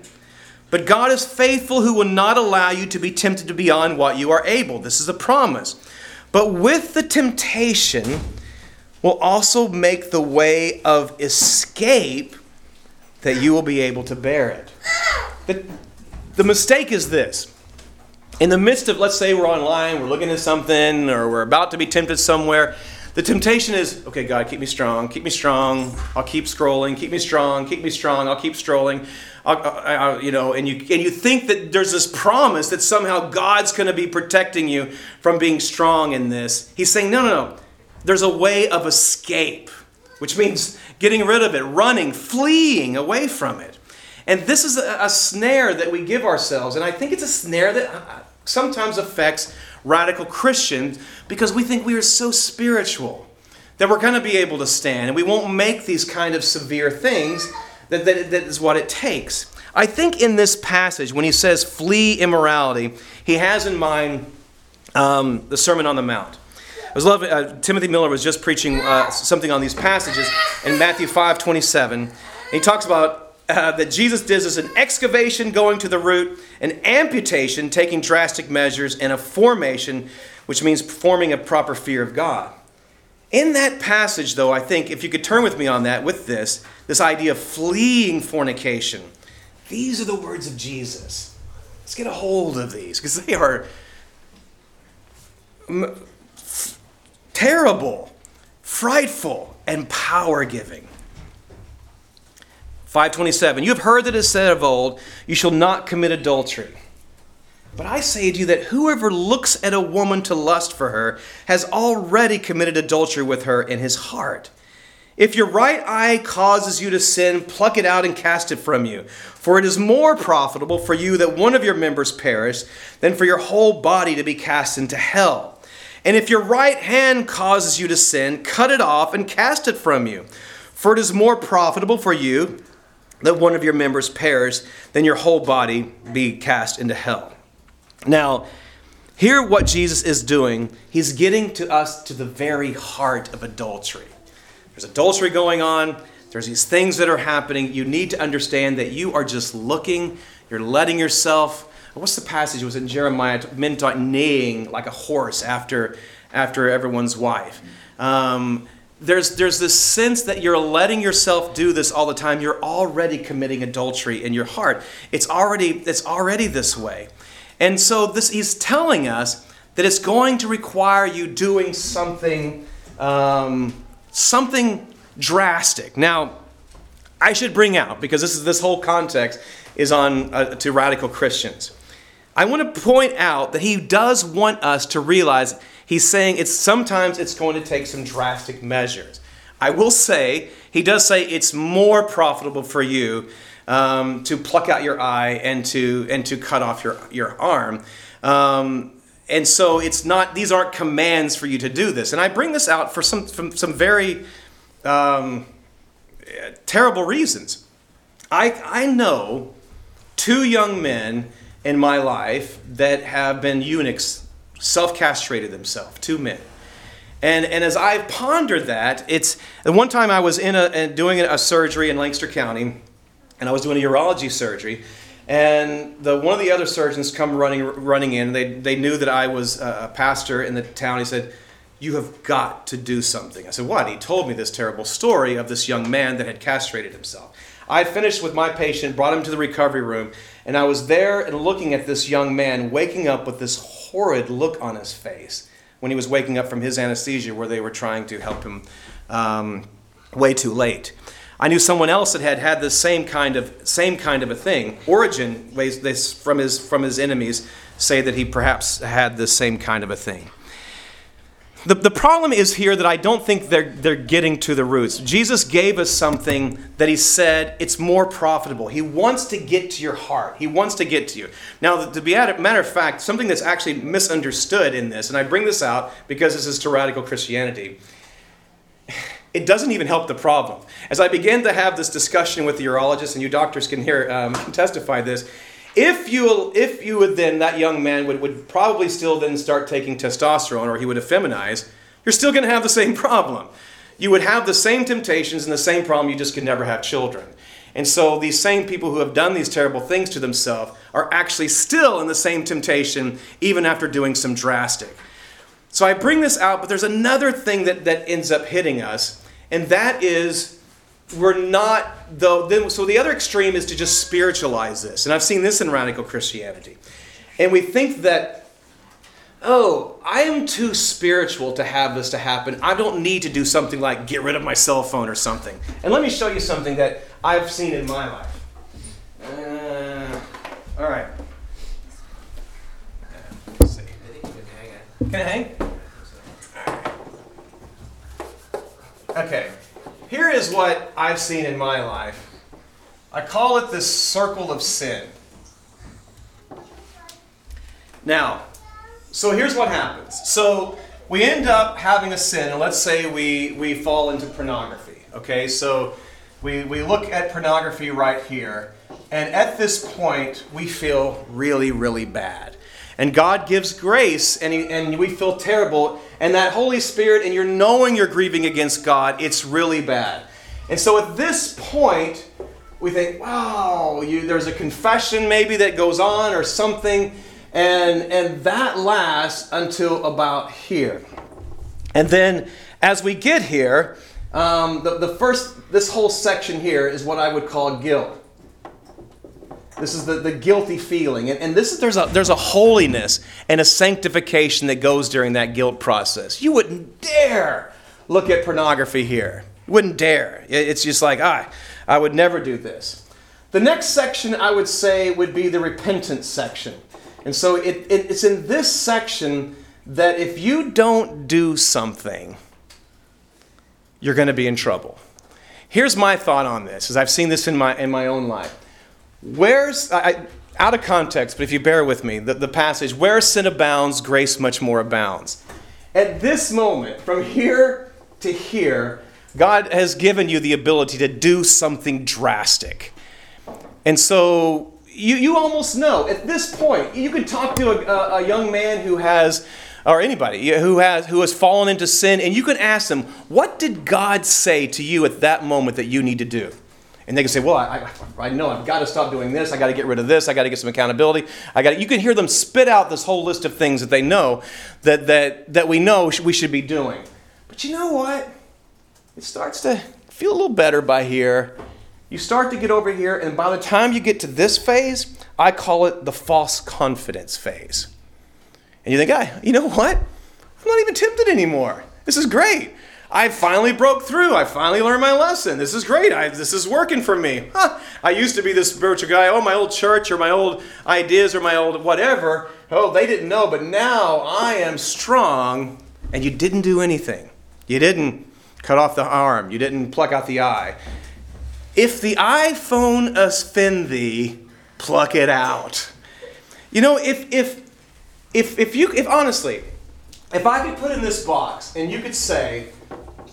But God is faithful, who will not allow you to be tempted beyond what you are able. This is a promise. But with the temptation will also make the way of escape that you will be able to bear it. The, the mistake is this. In the midst of, let's say we're online, we're looking at something, or we're about to be tempted somewhere, The temptation is, okay, God, keep me strong, keep me strong. I'll keep scrolling, keep me strong, keep me strong. I'll keep strolling. I'll, I, I, you know, and you and you think that there's this promise that somehow God's going to be protecting you from being strong in this. He's saying, no, no, no. There's a way of escape, which means getting rid of it, running, fleeing away from it. And this is a, a snare that we give ourselves, and I think it's a snare that uh, sometimes affects radical Christians because we think we are so spiritual that we're going to be able to stand and we won't make these kind of severe things that, that, that is what it takes. I think in this passage, when he says flee immorality, he has in mind um, the Sermon on the Mount. Was loving, uh, Timothy Miller was just preaching uh, something on these passages in Matthew 5 27. he talks about uh, that Jesus does is an excavation going to the root, an amputation taking drastic measures, and a formation, which means forming a proper fear of God. In that passage, though, I think if you could turn with me on that, with this, this idea of fleeing fornication, these are the words of Jesus. Let's get a hold of these because they are terrible, frightful, and power giving. 527 You have heard that it is said of old, You shall not commit adultery. But I say to you that whoever looks at a woman to lust for her has already committed adultery with her in his heart. If your right eye causes you to sin, pluck it out and cast it from you. For it is more profitable for you that one of your members perish than for your whole body to be cast into hell. And if your right hand causes you to sin, cut it off and cast it from you. For it is more profitable for you that one of your members perish, than your whole body be cast into hell. Now, here what Jesus is doing, he's getting to us to the very heart of adultery. There's adultery going on, there's these things that are happening. You need to understand that you are just looking, you're letting yourself. What's the passage? It was in Jeremiah, men neighing like a horse after, after everyone's wife. Um, there's, there's this sense that you're letting yourself do this all the time. You're already committing adultery in your heart. It's already, it's already this way. And so this, he's telling us that it's going to require you doing something, um, something drastic. Now, I should bring out, because this, is, this whole context is on uh, to radical Christians. I want to point out that he does want us to realize he's saying it's sometimes it's going to take some drastic measures. I will say, he does say it's more profitable for you um, to pluck out your eye and to and to cut off your your arm. Um, and so it's not; these aren't commands for you to do this. And I bring this out for some from some very um, terrible reasons. I I know two young men in my life that have been eunuchs self castrated themselves, two men. And, and as I've pondered that, it's one time I was in a, doing a surgery in Lancaster County, and I was doing a urology surgery, and the, one of the other surgeons come running, running in. They, they knew that I was a pastor in the town. He said, You have got to do something. I said, What? He told me this terrible story of this young man that had castrated himself. I finished with my patient, brought him to the recovery room, and I was there and looking at this young man waking up with this horrid look on his face when he was waking up from his anesthesia where they were trying to help him um, way too late. I knew someone else that had had the same kind of same kind of a thing. Origen, from his from his enemies, say that he perhaps had the same kind of a thing. The, the problem is here that I don't think they're, they're getting to the roots. Jesus gave us something that he said it's more profitable. He wants to get to your heart, he wants to get to you. Now, to be a matter of fact, something that's actually misunderstood in this, and I bring this out because this is to radical Christianity, it doesn't even help the problem. As I began to have this discussion with the urologist, and you doctors can hear um, testify this, if you, if you would then, that young man would, would probably still then start taking testosterone or he would effeminize, you're still going to have the same problem. You would have the same temptations and the same problem, you just could never have children. And so these same people who have done these terrible things to themselves are actually still in the same temptation even after doing some drastic. So I bring this out, but there's another thing that, that ends up hitting us, and that is we're not though then so the other extreme is to just spiritualize this and i've seen this in radical christianity and we think that oh, I am too spiritual to have this to happen. I don't need to do something like get rid of my cell phone or something. And let me show you something that I've seen in my life. Uh, all right. Let's see. Can I hang? Okay. Here is what I've seen in my life. I call it the circle of sin. Now, so here's what happens. So we end up having a sin, and let's say we, we fall into pornography. Okay, so we, we look at pornography right here, and at this point, we feel really, really bad. And God gives grace, and, he, and we feel terrible. And that Holy Spirit, and you're knowing you're grieving against God, it's really bad. And so at this point, we think, wow, you, there's a confession maybe that goes on or something and, and that lasts until about here. And then as we get here, um, the, the first, this whole section here is what I would call guilt. This is the, the guilty feeling. And, and this is, there's, a, there's a holiness and a sanctification that goes during that guilt process. You wouldn't dare look at pornography here. You wouldn't dare. It's just like, ah, I would never do this. The next section I would say would be the repentance section. And so it, it, it's in this section that if you don't do something, you're going to be in trouble. Here's my thought on this, as I've seen this in my, in my own life. Where's, I, out of context, but if you bear with me, the, the passage, where sin abounds, grace much more abounds. At this moment, from here to here, God has given you the ability to do something drastic. And so you, you almost know at this point you can talk to a, a, young man who has or anybody who has who has fallen into sin and you can ask them what did god say to you at that moment that you need to do and they can say well i, I, I know i've got to stop doing this i got to get rid of this i got to get some accountability i got you can hear them spit out this whole list of things that they know that that that we know we should be doing but you know what it starts to feel a little better by here you start to get over here, and by the time you get to this phase, I call it the false confidence phase. And you think, "I, you know what? I'm not even tempted anymore. This is great. I finally broke through. I finally learned my lesson. This is great. I, this is working for me. Huh. I used to be this spiritual guy. Oh, my old church or my old ideas or my old whatever. Oh, they didn't know, but now I am strong. And you didn't do anything. You didn't cut off the arm. You didn't pluck out the eye. If the iPhone offend thee, pluck it out. You know, if if if if you if honestly, if I could put in this box and you could say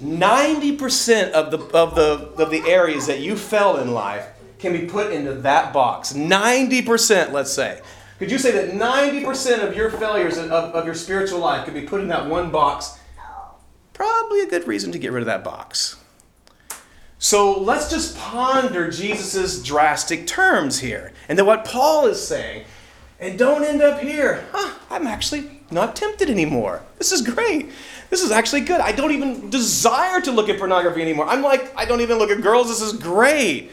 90% of the of the of the areas that you fell in life can be put into that box. 90%, let's say. Could you say that 90% of your failures of, of your spiritual life could be put in that one box? Probably a good reason to get rid of that box. So let's just ponder Jesus' drastic terms here. And then what Paul is saying. And don't end up here. Huh, I'm actually not tempted anymore. This is great. This is actually good. I don't even desire to look at pornography anymore. I'm like, I don't even look at girls. This is great.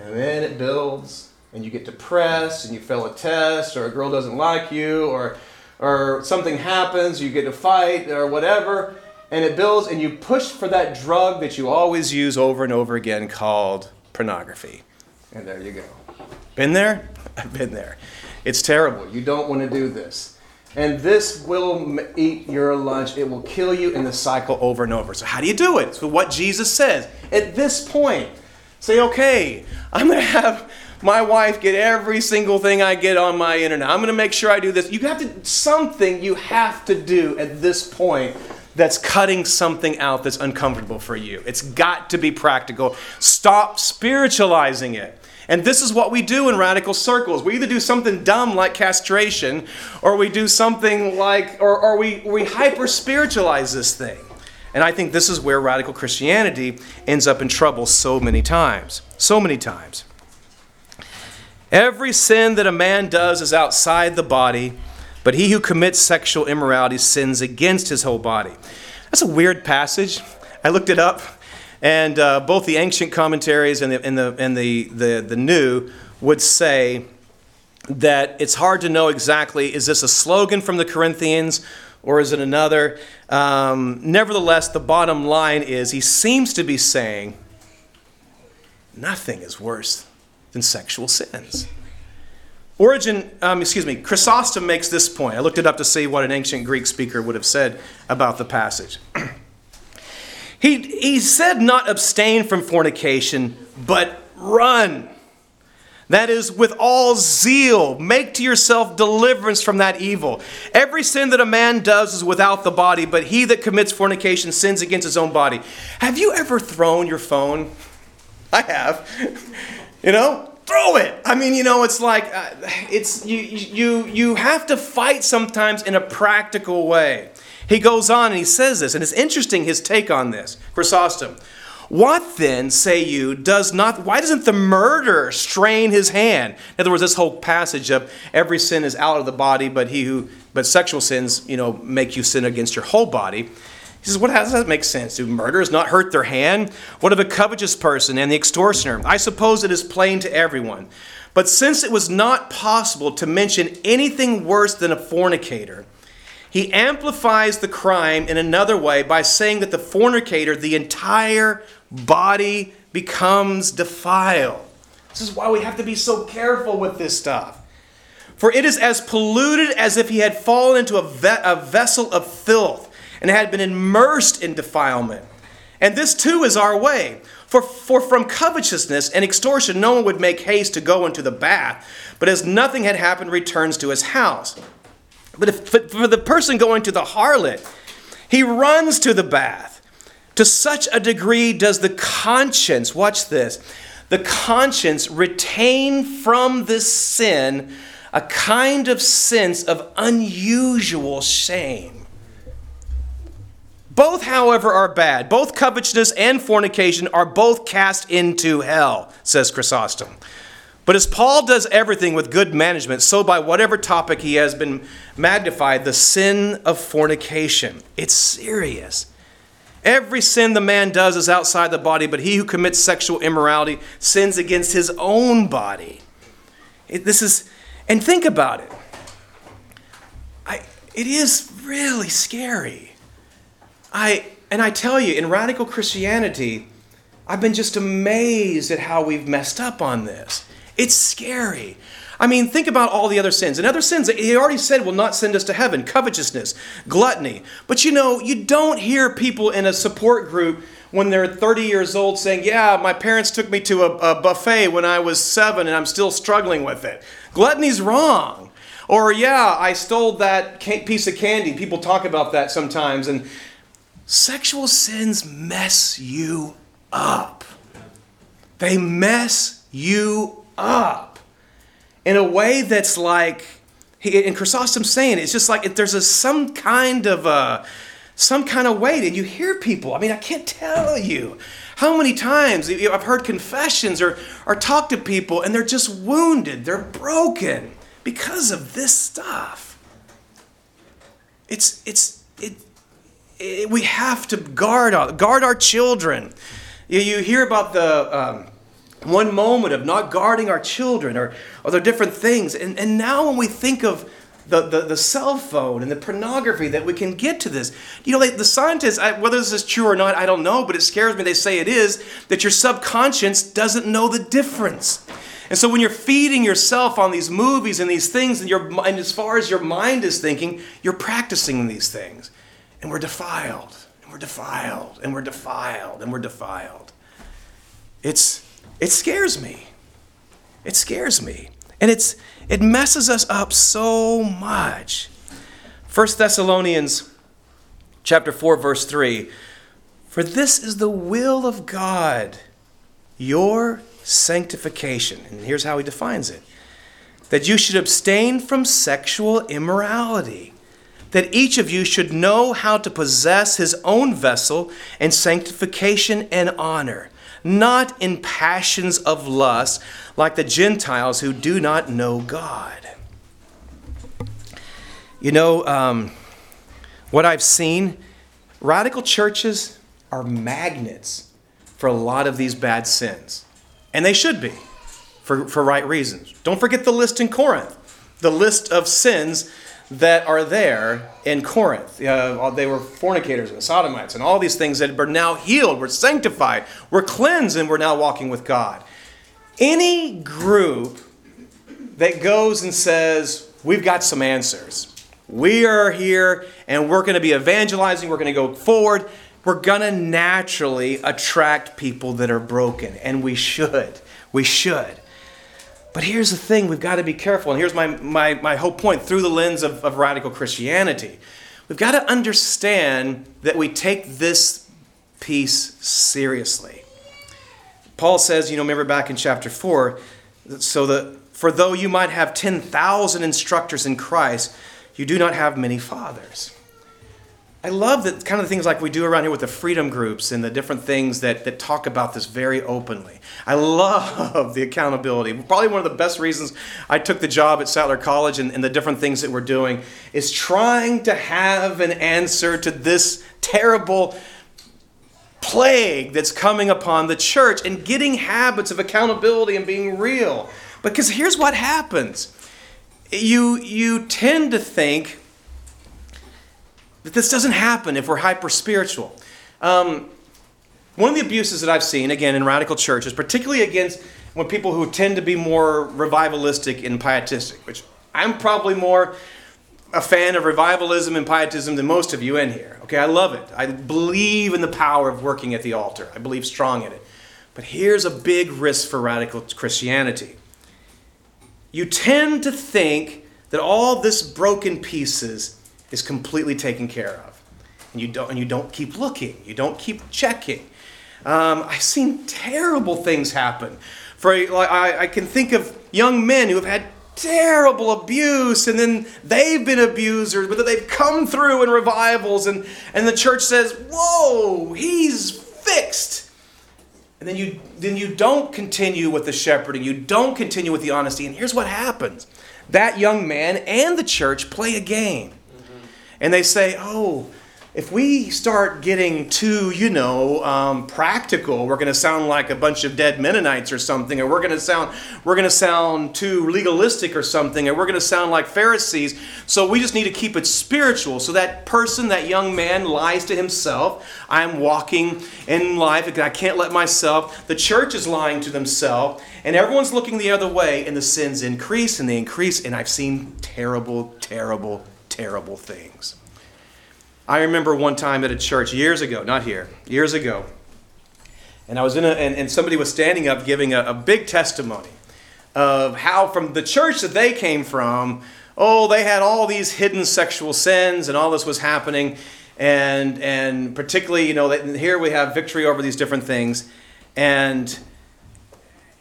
And then it builds, and you get depressed, and you fail a test, or a girl doesn't like you, or, or something happens, you get a fight, or whatever and it builds, and you push for that drug that you always use over and over again called pornography. And there you go. Been there? <laughs> I've been there. It's terrible. You don't want to do this. And this will eat your lunch. It will kill you in the cycle over and over. So, how do you do it? So, what Jesus says. At this point, say, okay, I'm going to have my wife get every single thing I get on my internet. I'm going to make sure I do this. You have to, something you have to do at this point that's cutting something out that's uncomfortable for you. It's got to be practical. Stop spiritualizing it. And this is what we do in radical circles. We either do something dumb like castration, or we do something like, or, or we, we hyper spiritualize this thing. And I think this is where radical Christianity ends up in trouble so many times. So many times. Every sin that a man does is outside the body but he who commits sexual immorality sins against his whole body. That's a weird passage. I looked it up, and uh, both the ancient commentaries and the, and, the, and the, the, the new would say that it's hard to know exactly is this a slogan from the Corinthians or is it another? Um, nevertheless, the bottom line is he seems to be saying nothing is worse than sexual sins. Origen, um, excuse me, Chrysostom makes this point. I looked it up to see what an ancient Greek speaker would have said about the passage. <clears throat> he, he said not abstain from fornication, but run. That is, with all zeal, make to yourself deliverance from that evil. Every sin that a man does is without the body, but he that commits fornication sins against his own body. Have you ever thrown your phone? I have. <laughs> you know, throw it. I mean, you know, it's like uh, it's you you you have to fight sometimes in a practical way. He goes on and he says this, and it's interesting his take on this. Chrysostom. What then, say you, does not, why doesn't the murderer strain his hand? In other words, this whole passage of every sin is out of the body, but he who, but sexual sins, you know, make you sin against your whole body. He says, what, does that make sense? Do murderers not hurt their hand? What of a covetous person and the extortioner? I suppose it is plain to everyone. But since it was not possible to mention anything worse than a fornicator, he amplifies the crime in another way by saying that the fornicator, the entire body becomes defiled. This is why we have to be so careful with this stuff. For it is as polluted as if he had fallen into a, ve- a vessel of filth and had been immersed in defilement. And this too is our way. For, for from covetousness and extortion, no one would make haste to go into the bath, but as nothing had happened, returns to his house. But if, for the person going to the harlot, he runs to the bath. To such a degree does the conscience, watch this, the conscience retain from this sin a kind of sense of unusual shame. Both, however, are bad. Both covetousness and fornication are both cast into hell, says Chrysostom. But as Paul does everything with good management, so by whatever topic he has been magnified, the sin of fornication. It's serious. Every sin the man does is outside the body, but he who commits sexual immorality sins against his own body. It, this is, and think about it. I, it is really scary. I, and I tell you, in radical Christianity, I've been just amazed at how we've messed up on this. It's scary. I mean, think about all the other sins. And other sins he already said will not send us to heaven covetousness, gluttony. But you know, you don't hear people in a support group when they're 30 years old saying, Yeah, my parents took me to a, a buffet when I was seven and I'm still struggling with it. Gluttony's wrong. Or, yeah, I stole that piece of candy. People talk about that sometimes. And sexual sins mess you up. They mess you up in a way that's like, and Chrysostom's saying it's just like there's a, some kind of a, some kind of weight, and you hear people. I mean, I can't tell you how many times I've heard confessions or or talked to people, and they're just wounded, they're broken because of this stuff. It's it's it, it we have to guard our, guard our children. You, you hear about the. Um, one moment of not guarding our children or other different things. And, and now when we think of the, the, the cell phone and the pornography that we can get to this. You know, the scientists, I, whether this is true or not, I don't know, but it scares me. They say it is that your subconscious doesn't know the difference. And so when you're feeding yourself on these movies and these things, and, your, and as far as your mind is thinking, you're practicing these things. And we're defiled, and we're defiled, and we're defiled, and we're defiled. It's it scares me. It scares me. And it's it messes us up so much. 1 Thessalonians chapter 4 verse 3 For this is the will of God your sanctification. And here's how he defines it. That you should abstain from sexual immorality that each of you should know how to possess his own vessel in sanctification and honor, not in passions of lust like the Gentiles who do not know God. You know, um, what I've seen, radical churches are magnets for a lot of these bad sins. And they should be. for, for right reasons. Don't forget the list in Corinth, the list of sins that are there in Corinth. Uh, they were fornicators and sodomites and all these things that were now healed, we're sanctified, we're cleansed, and we're now walking with God. Any group that goes and says, We've got some answers. We are here and we're going to be evangelizing, we're going to go forward. We're going to naturally attract people that are broken, and we should. We should. But here's the thing we've got to be careful, and here's my, my, my whole point through the lens of, of radical Christianity. We've got to understand that we take this piece seriously. Paul says, you know, remember back in chapter 4, so that for though you might have 10,000 instructors in Christ, you do not have many fathers. I love that kind of things like we do around here with the freedom groups and the different things that, that talk about this very openly. I love <laughs> the accountability. Probably one of the best reasons I took the job at Sattler College and, and the different things that we're doing is trying to have an answer to this terrible plague that's coming upon the church and getting habits of accountability and being real. Because here's what happens you, you tend to think that this doesn't happen if we're hyper spiritual. Um, one of the abuses that I've seen, again, in radical churches, particularly against when people who tend to be more revivalistic and pietistic, which I'm probably more a fan of revivalism and pietism than most of you in here. Okay, I love it. I believe in the power of working at the altar, I believe strong in it. But here's a big risk for radical Christianity. You tend to think that all this broken pieces is completely taken care of. And you don't, and you don't keep looking, you don't keep checking. Um, I've seen terrible things happen. For I, I can think of young men who have had terrible abuse and then they've been abusers but they've come through in revivals and, and the church says whoa he's fixed and then you then you don't continue with the shepherding you don't continue with the honesty and here's what happens that young man and the church play a game and they say, oh, if we start getting too, you know, um, practical, we're going to sound like a bunch of dead Mennonites or something, or we're going to sound we're going to sound too legalistic or something, or we're going to sound like Pharisees. So we just need to keep it spiritual. So that person, that young man, lies to himself. I'm walking in life. I can't let myself. The church is lying to themselves, and everyone's looking the other way, and the sins increase and they increase. And I've seen terrible, terrible terrible things. I remember one time at a church years ago, not here, years ago, and I was in a, and, and somebody was standing up giving a, a big testimony of how from the church that they came from, oh, they had all these hidden sexual sins and all this was happening. And, and particularly, you know, here we have victory over these different things. And,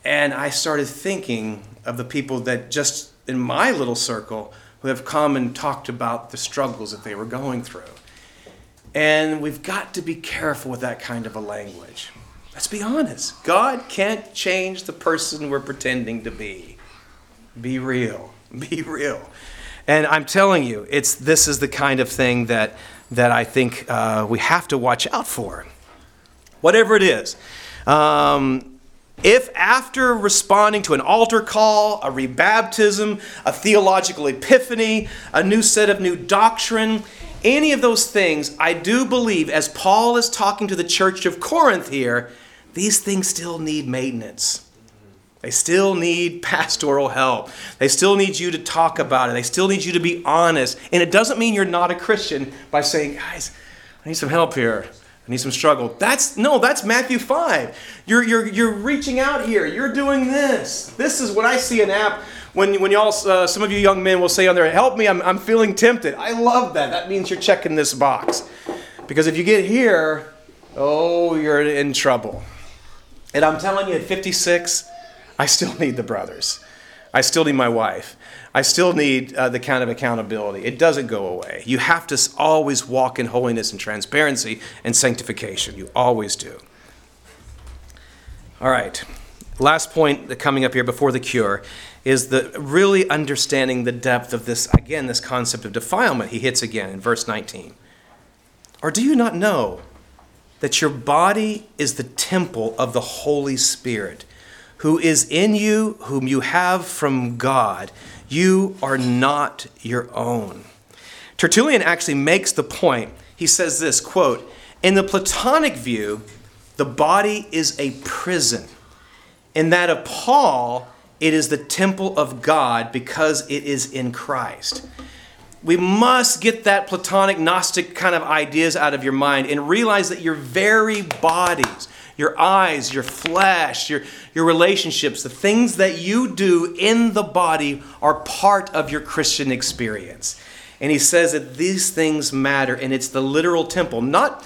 and I started thinking of the people that just in my little circle who have come and talked about the struggles that they were going through. And we've got to be careful with that kind of a language. Let's be honest. God can't change the person we're pretending to be. Be real. <laughs> Be real. And I'm telling you, it's this is the kind of thing that that I think uh, we have to watch out for. Whatever it is. Um, if after responding to an altar call, a rebaptism, a theological epiphany, a new set of new doctrine, any of those things, I do believe, as Paul is talking to the church of Corinth here, these things still need maintenance. They still need <laughs> pastoral help. They still need you to talk about it. They still need you to be honest. And it doesn't mean you're not a Christian by saying, guys, I need some help here. I need some struggle. That's no, that's Matthew 5. You're, you're, you're reaching out here. You're doing this. This is what I see an app when, when y'all, uh, some of you young men will say on there, help me, I'm, I'm feeling tempted. I love that. That means you're checking this box. Because if you get here, oh, you're in trouble. And I'm telling you, at 56, I still need the brothers. I still need my wife. I still need uh, the kind of accountability. It doesn't go away. You have to always walk in holiness and transparency and sanctification. You always do. All right. Last point coming up here before the cure is the really understanding the depth of this again this concept of defilement he hits again in verse 19 or do you not know that your body is the temple of the holy spirit who is in you, whom you have from God. You are not your own. Tertullian actually makes the point. He says this quote, In the Platonic view, the body is a prison. In that of Paul, it is the temple of God because it is in Christ. We must get that Platonic Gnostic kind of ideas out of your mind and realize that your very bodies, your eyes, your flesh, your, your relationships, the things that you do in the body are part of your Christian experience. And he says that these things matter, and it's the literal temple, not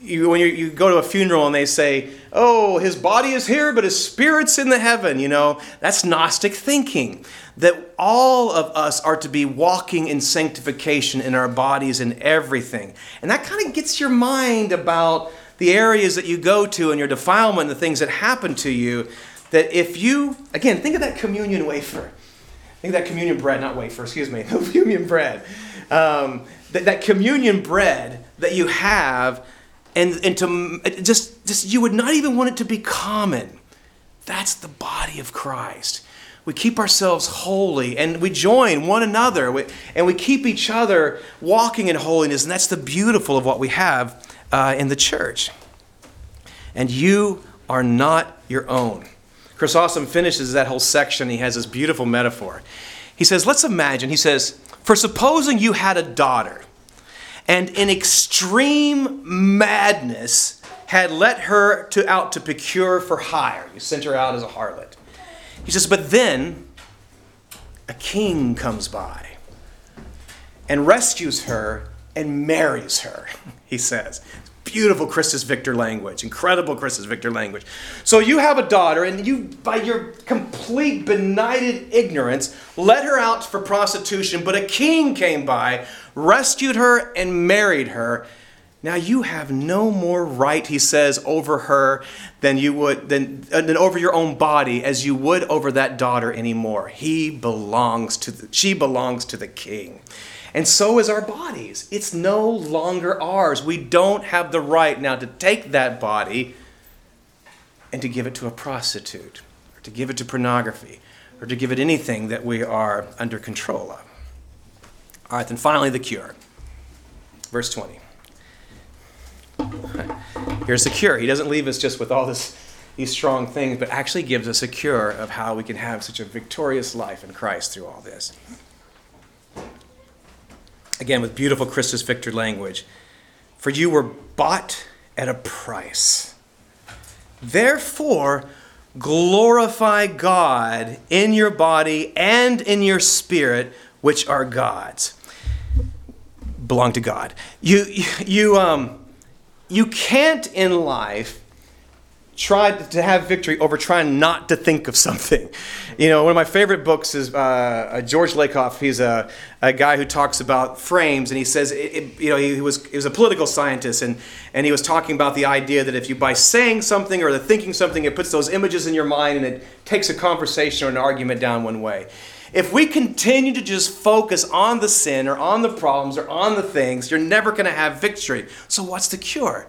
you, when you, you go to a funeral and they say, oh, his body is here, but his spirit's in the heaven, you know, that's Gnostic thinking. That all of us are to be walking in sanctification in our bodies and everything. And that kind of gets your mind about the areas that you go to and your defilement, the things that happen to you. That if you, again, think of that communion wafer. Think of that communion bread, not wafer, excuse me, <laughs> the communion bread. Um, that, that communion bread that you have and, and to just, just you would not even want it to be common. That's the body of Christ. We keep ourselves holy and we join one another and we keep each other walking in holiness, and that's the beautiful of what we have uh, in the church. And you are not your own. Chris Chrysostom finishes that whole section. He has this beautiful metaphor. He says, Let's imagine, he says, for supposing you had a daughter and in extreme madness had let her to out to procure for hire. You sent her out as a harlot. He says, but then a king comes by and rescues her and marries her, <laughs> he says. Beautiful Christus Victor language, incredible Christus Victor language. So you have a daughter, and you, by your complete benighted ignorance, let her out for prostitution, but a king came by, rescued her, and married her. Now you have no more right, he says, over her than you would than, than over your own body as you would over that daughter anymore. He belongs to the, she belongs to the king. And so is our bodies. It's no longer ours. We don't have the right now to take that body and to give it to a prostitute, or to give it to pornography, or to give it anything that we are under control of. All right, then finally, the cure. Verse 20. <laughs> Here's the cure. He doesn't leave us just with all this, these strong things, but actually gives us a cure of how we can have such a victorious life in Christ through all this again with beautiful Christus Victor language. For you were bought at a price. Therefore, glorify God in your body and in your spirit, which are God's. Belong to God. You, you, um, you can't in life try to have victory over trying not to think of something. You know, one of my favorite books is uh, uh, George Lakoff. He's a, a guy who talks about frames, and he says, it, it, you know, he, was, he was a political scientist, and, and he was talking about the idea that if you, by saying something or thinking something, it puts those images in your mind and it takes a conversation or an argument down one way. If we continue to just focus on the sin or on the problems or on the things, you're never going to have victory. So, what's the cure?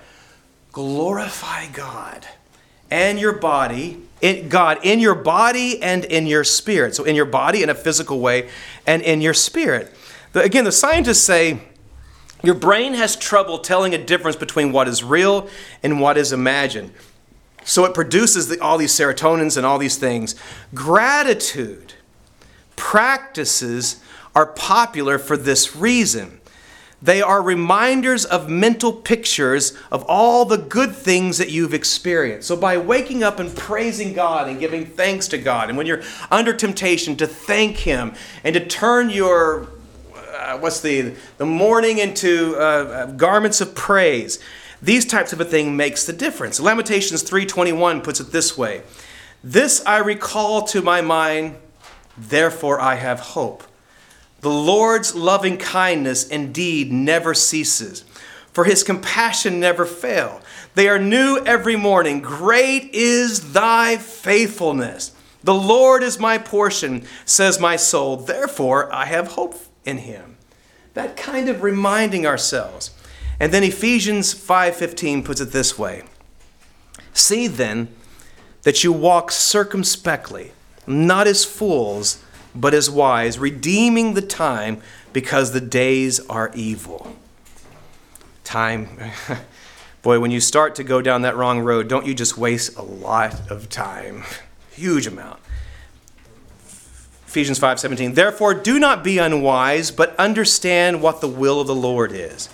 Glorify God and your body, in God, in your body and in your spirit. So, in your body in a physical way and in your spirit. The, again, the scientists say your brain has trouble telling a difference between what is real and what is imagined. So, it produces the, all these serotonins and all these things. Gratitude practices are popular for this reason. They are reminders of mental pictures of all the good things that you've experienced. So, by waking up and praising God and giving thanks to God, and when you're under temptation, to thank Him and to turn your uh, what's the the mourning into uh, uh garments of praise, these types of a thing makes the difference. Lamentations 3:21 puts it this way: "This I recall to my mind, therefore I have hope." The Lord's loving kindness indeed never ceases, for his compassion never fail. They are new every morning. Great is thy faithfulness. The Lord is my portion, says my soul. Therefore, I have hope in him. That kind of reminding ourselves. And then Ephesians 5:15 puts it this way. See then that you walk circumspectly, not as fools, but as wise, redeeming the time because the days are evil. Time, <laughs> boy, when you start to go down that wrong road, don't you just waste a lot of time? Huge amount. Ephesians 5:17 Therefore do not be unwise but understand what the will of the Lord is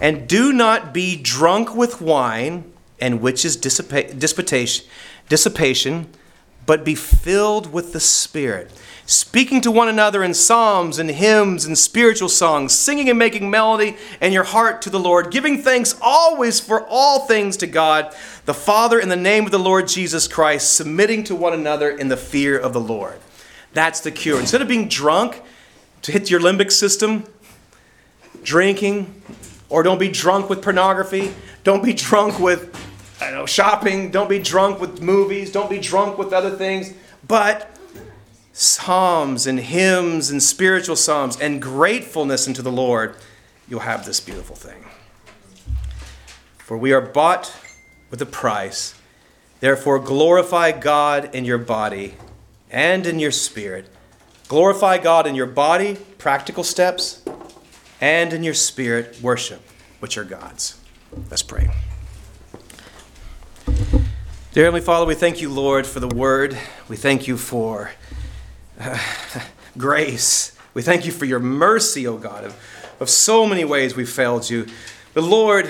and do not be drunk with wine and which is dissipa- dissipation dissipation but be filled with the spirit speaking to one another in psalms and hymns and spiritual songs singing and making melody in your heart to the Lord giving thanks always for all things to God the Father in the name of the Lord Jesus Christ submitting to one another in the fear of the Lord that's the cure. Instead of being drunk to hit your limbic system, drinking, or don't be drunk with pornography, don't be drunk with I know, shopping, don't be drunk with movies, don't be drunk with other things, but psalms and hymns and spiritual psalms and gratefulness unto the Lord, you'll have this beautiful thing. For we are bought with a price. Therefore, glorify God in your body and in your spirit. Glorify God in your body, practical steps, and in your spirit, worship, which are God's. Let's pray. Dear Heavenly Father, we thank you, Lord, for the word. We thank you for <sighs> grace. We thank you for your mercy, O oh God, of, of so many ways we've failed you. But Lord,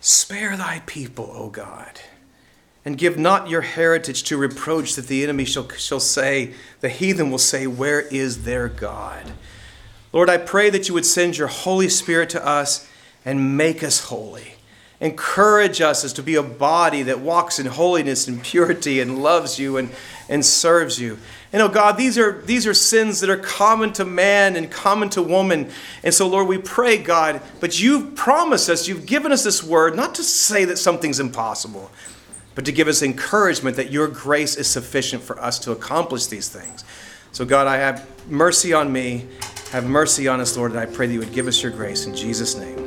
spare thy people, O oh God and give not your heritage to reproach that the enemy shall, shall say, the heathen will say, Where is their God? Lord, I pray that you would send your Holy Spirit to us and make us holy. Encourage us as to be a body that walks in holiness and purity and loves you and, and serves you. And oh God, these are, these are sins that are common to man and common to woman. And so, Lord, we pray, God, but you've promised us, you've given us this word, not to say that something's impossible, but to give us encouragement that your grace is sufficient for us to accomplish these things. So, God, I have mercy on me. Have mercy on us, Lord, and I pray that you would give us your grace in Jesus' name.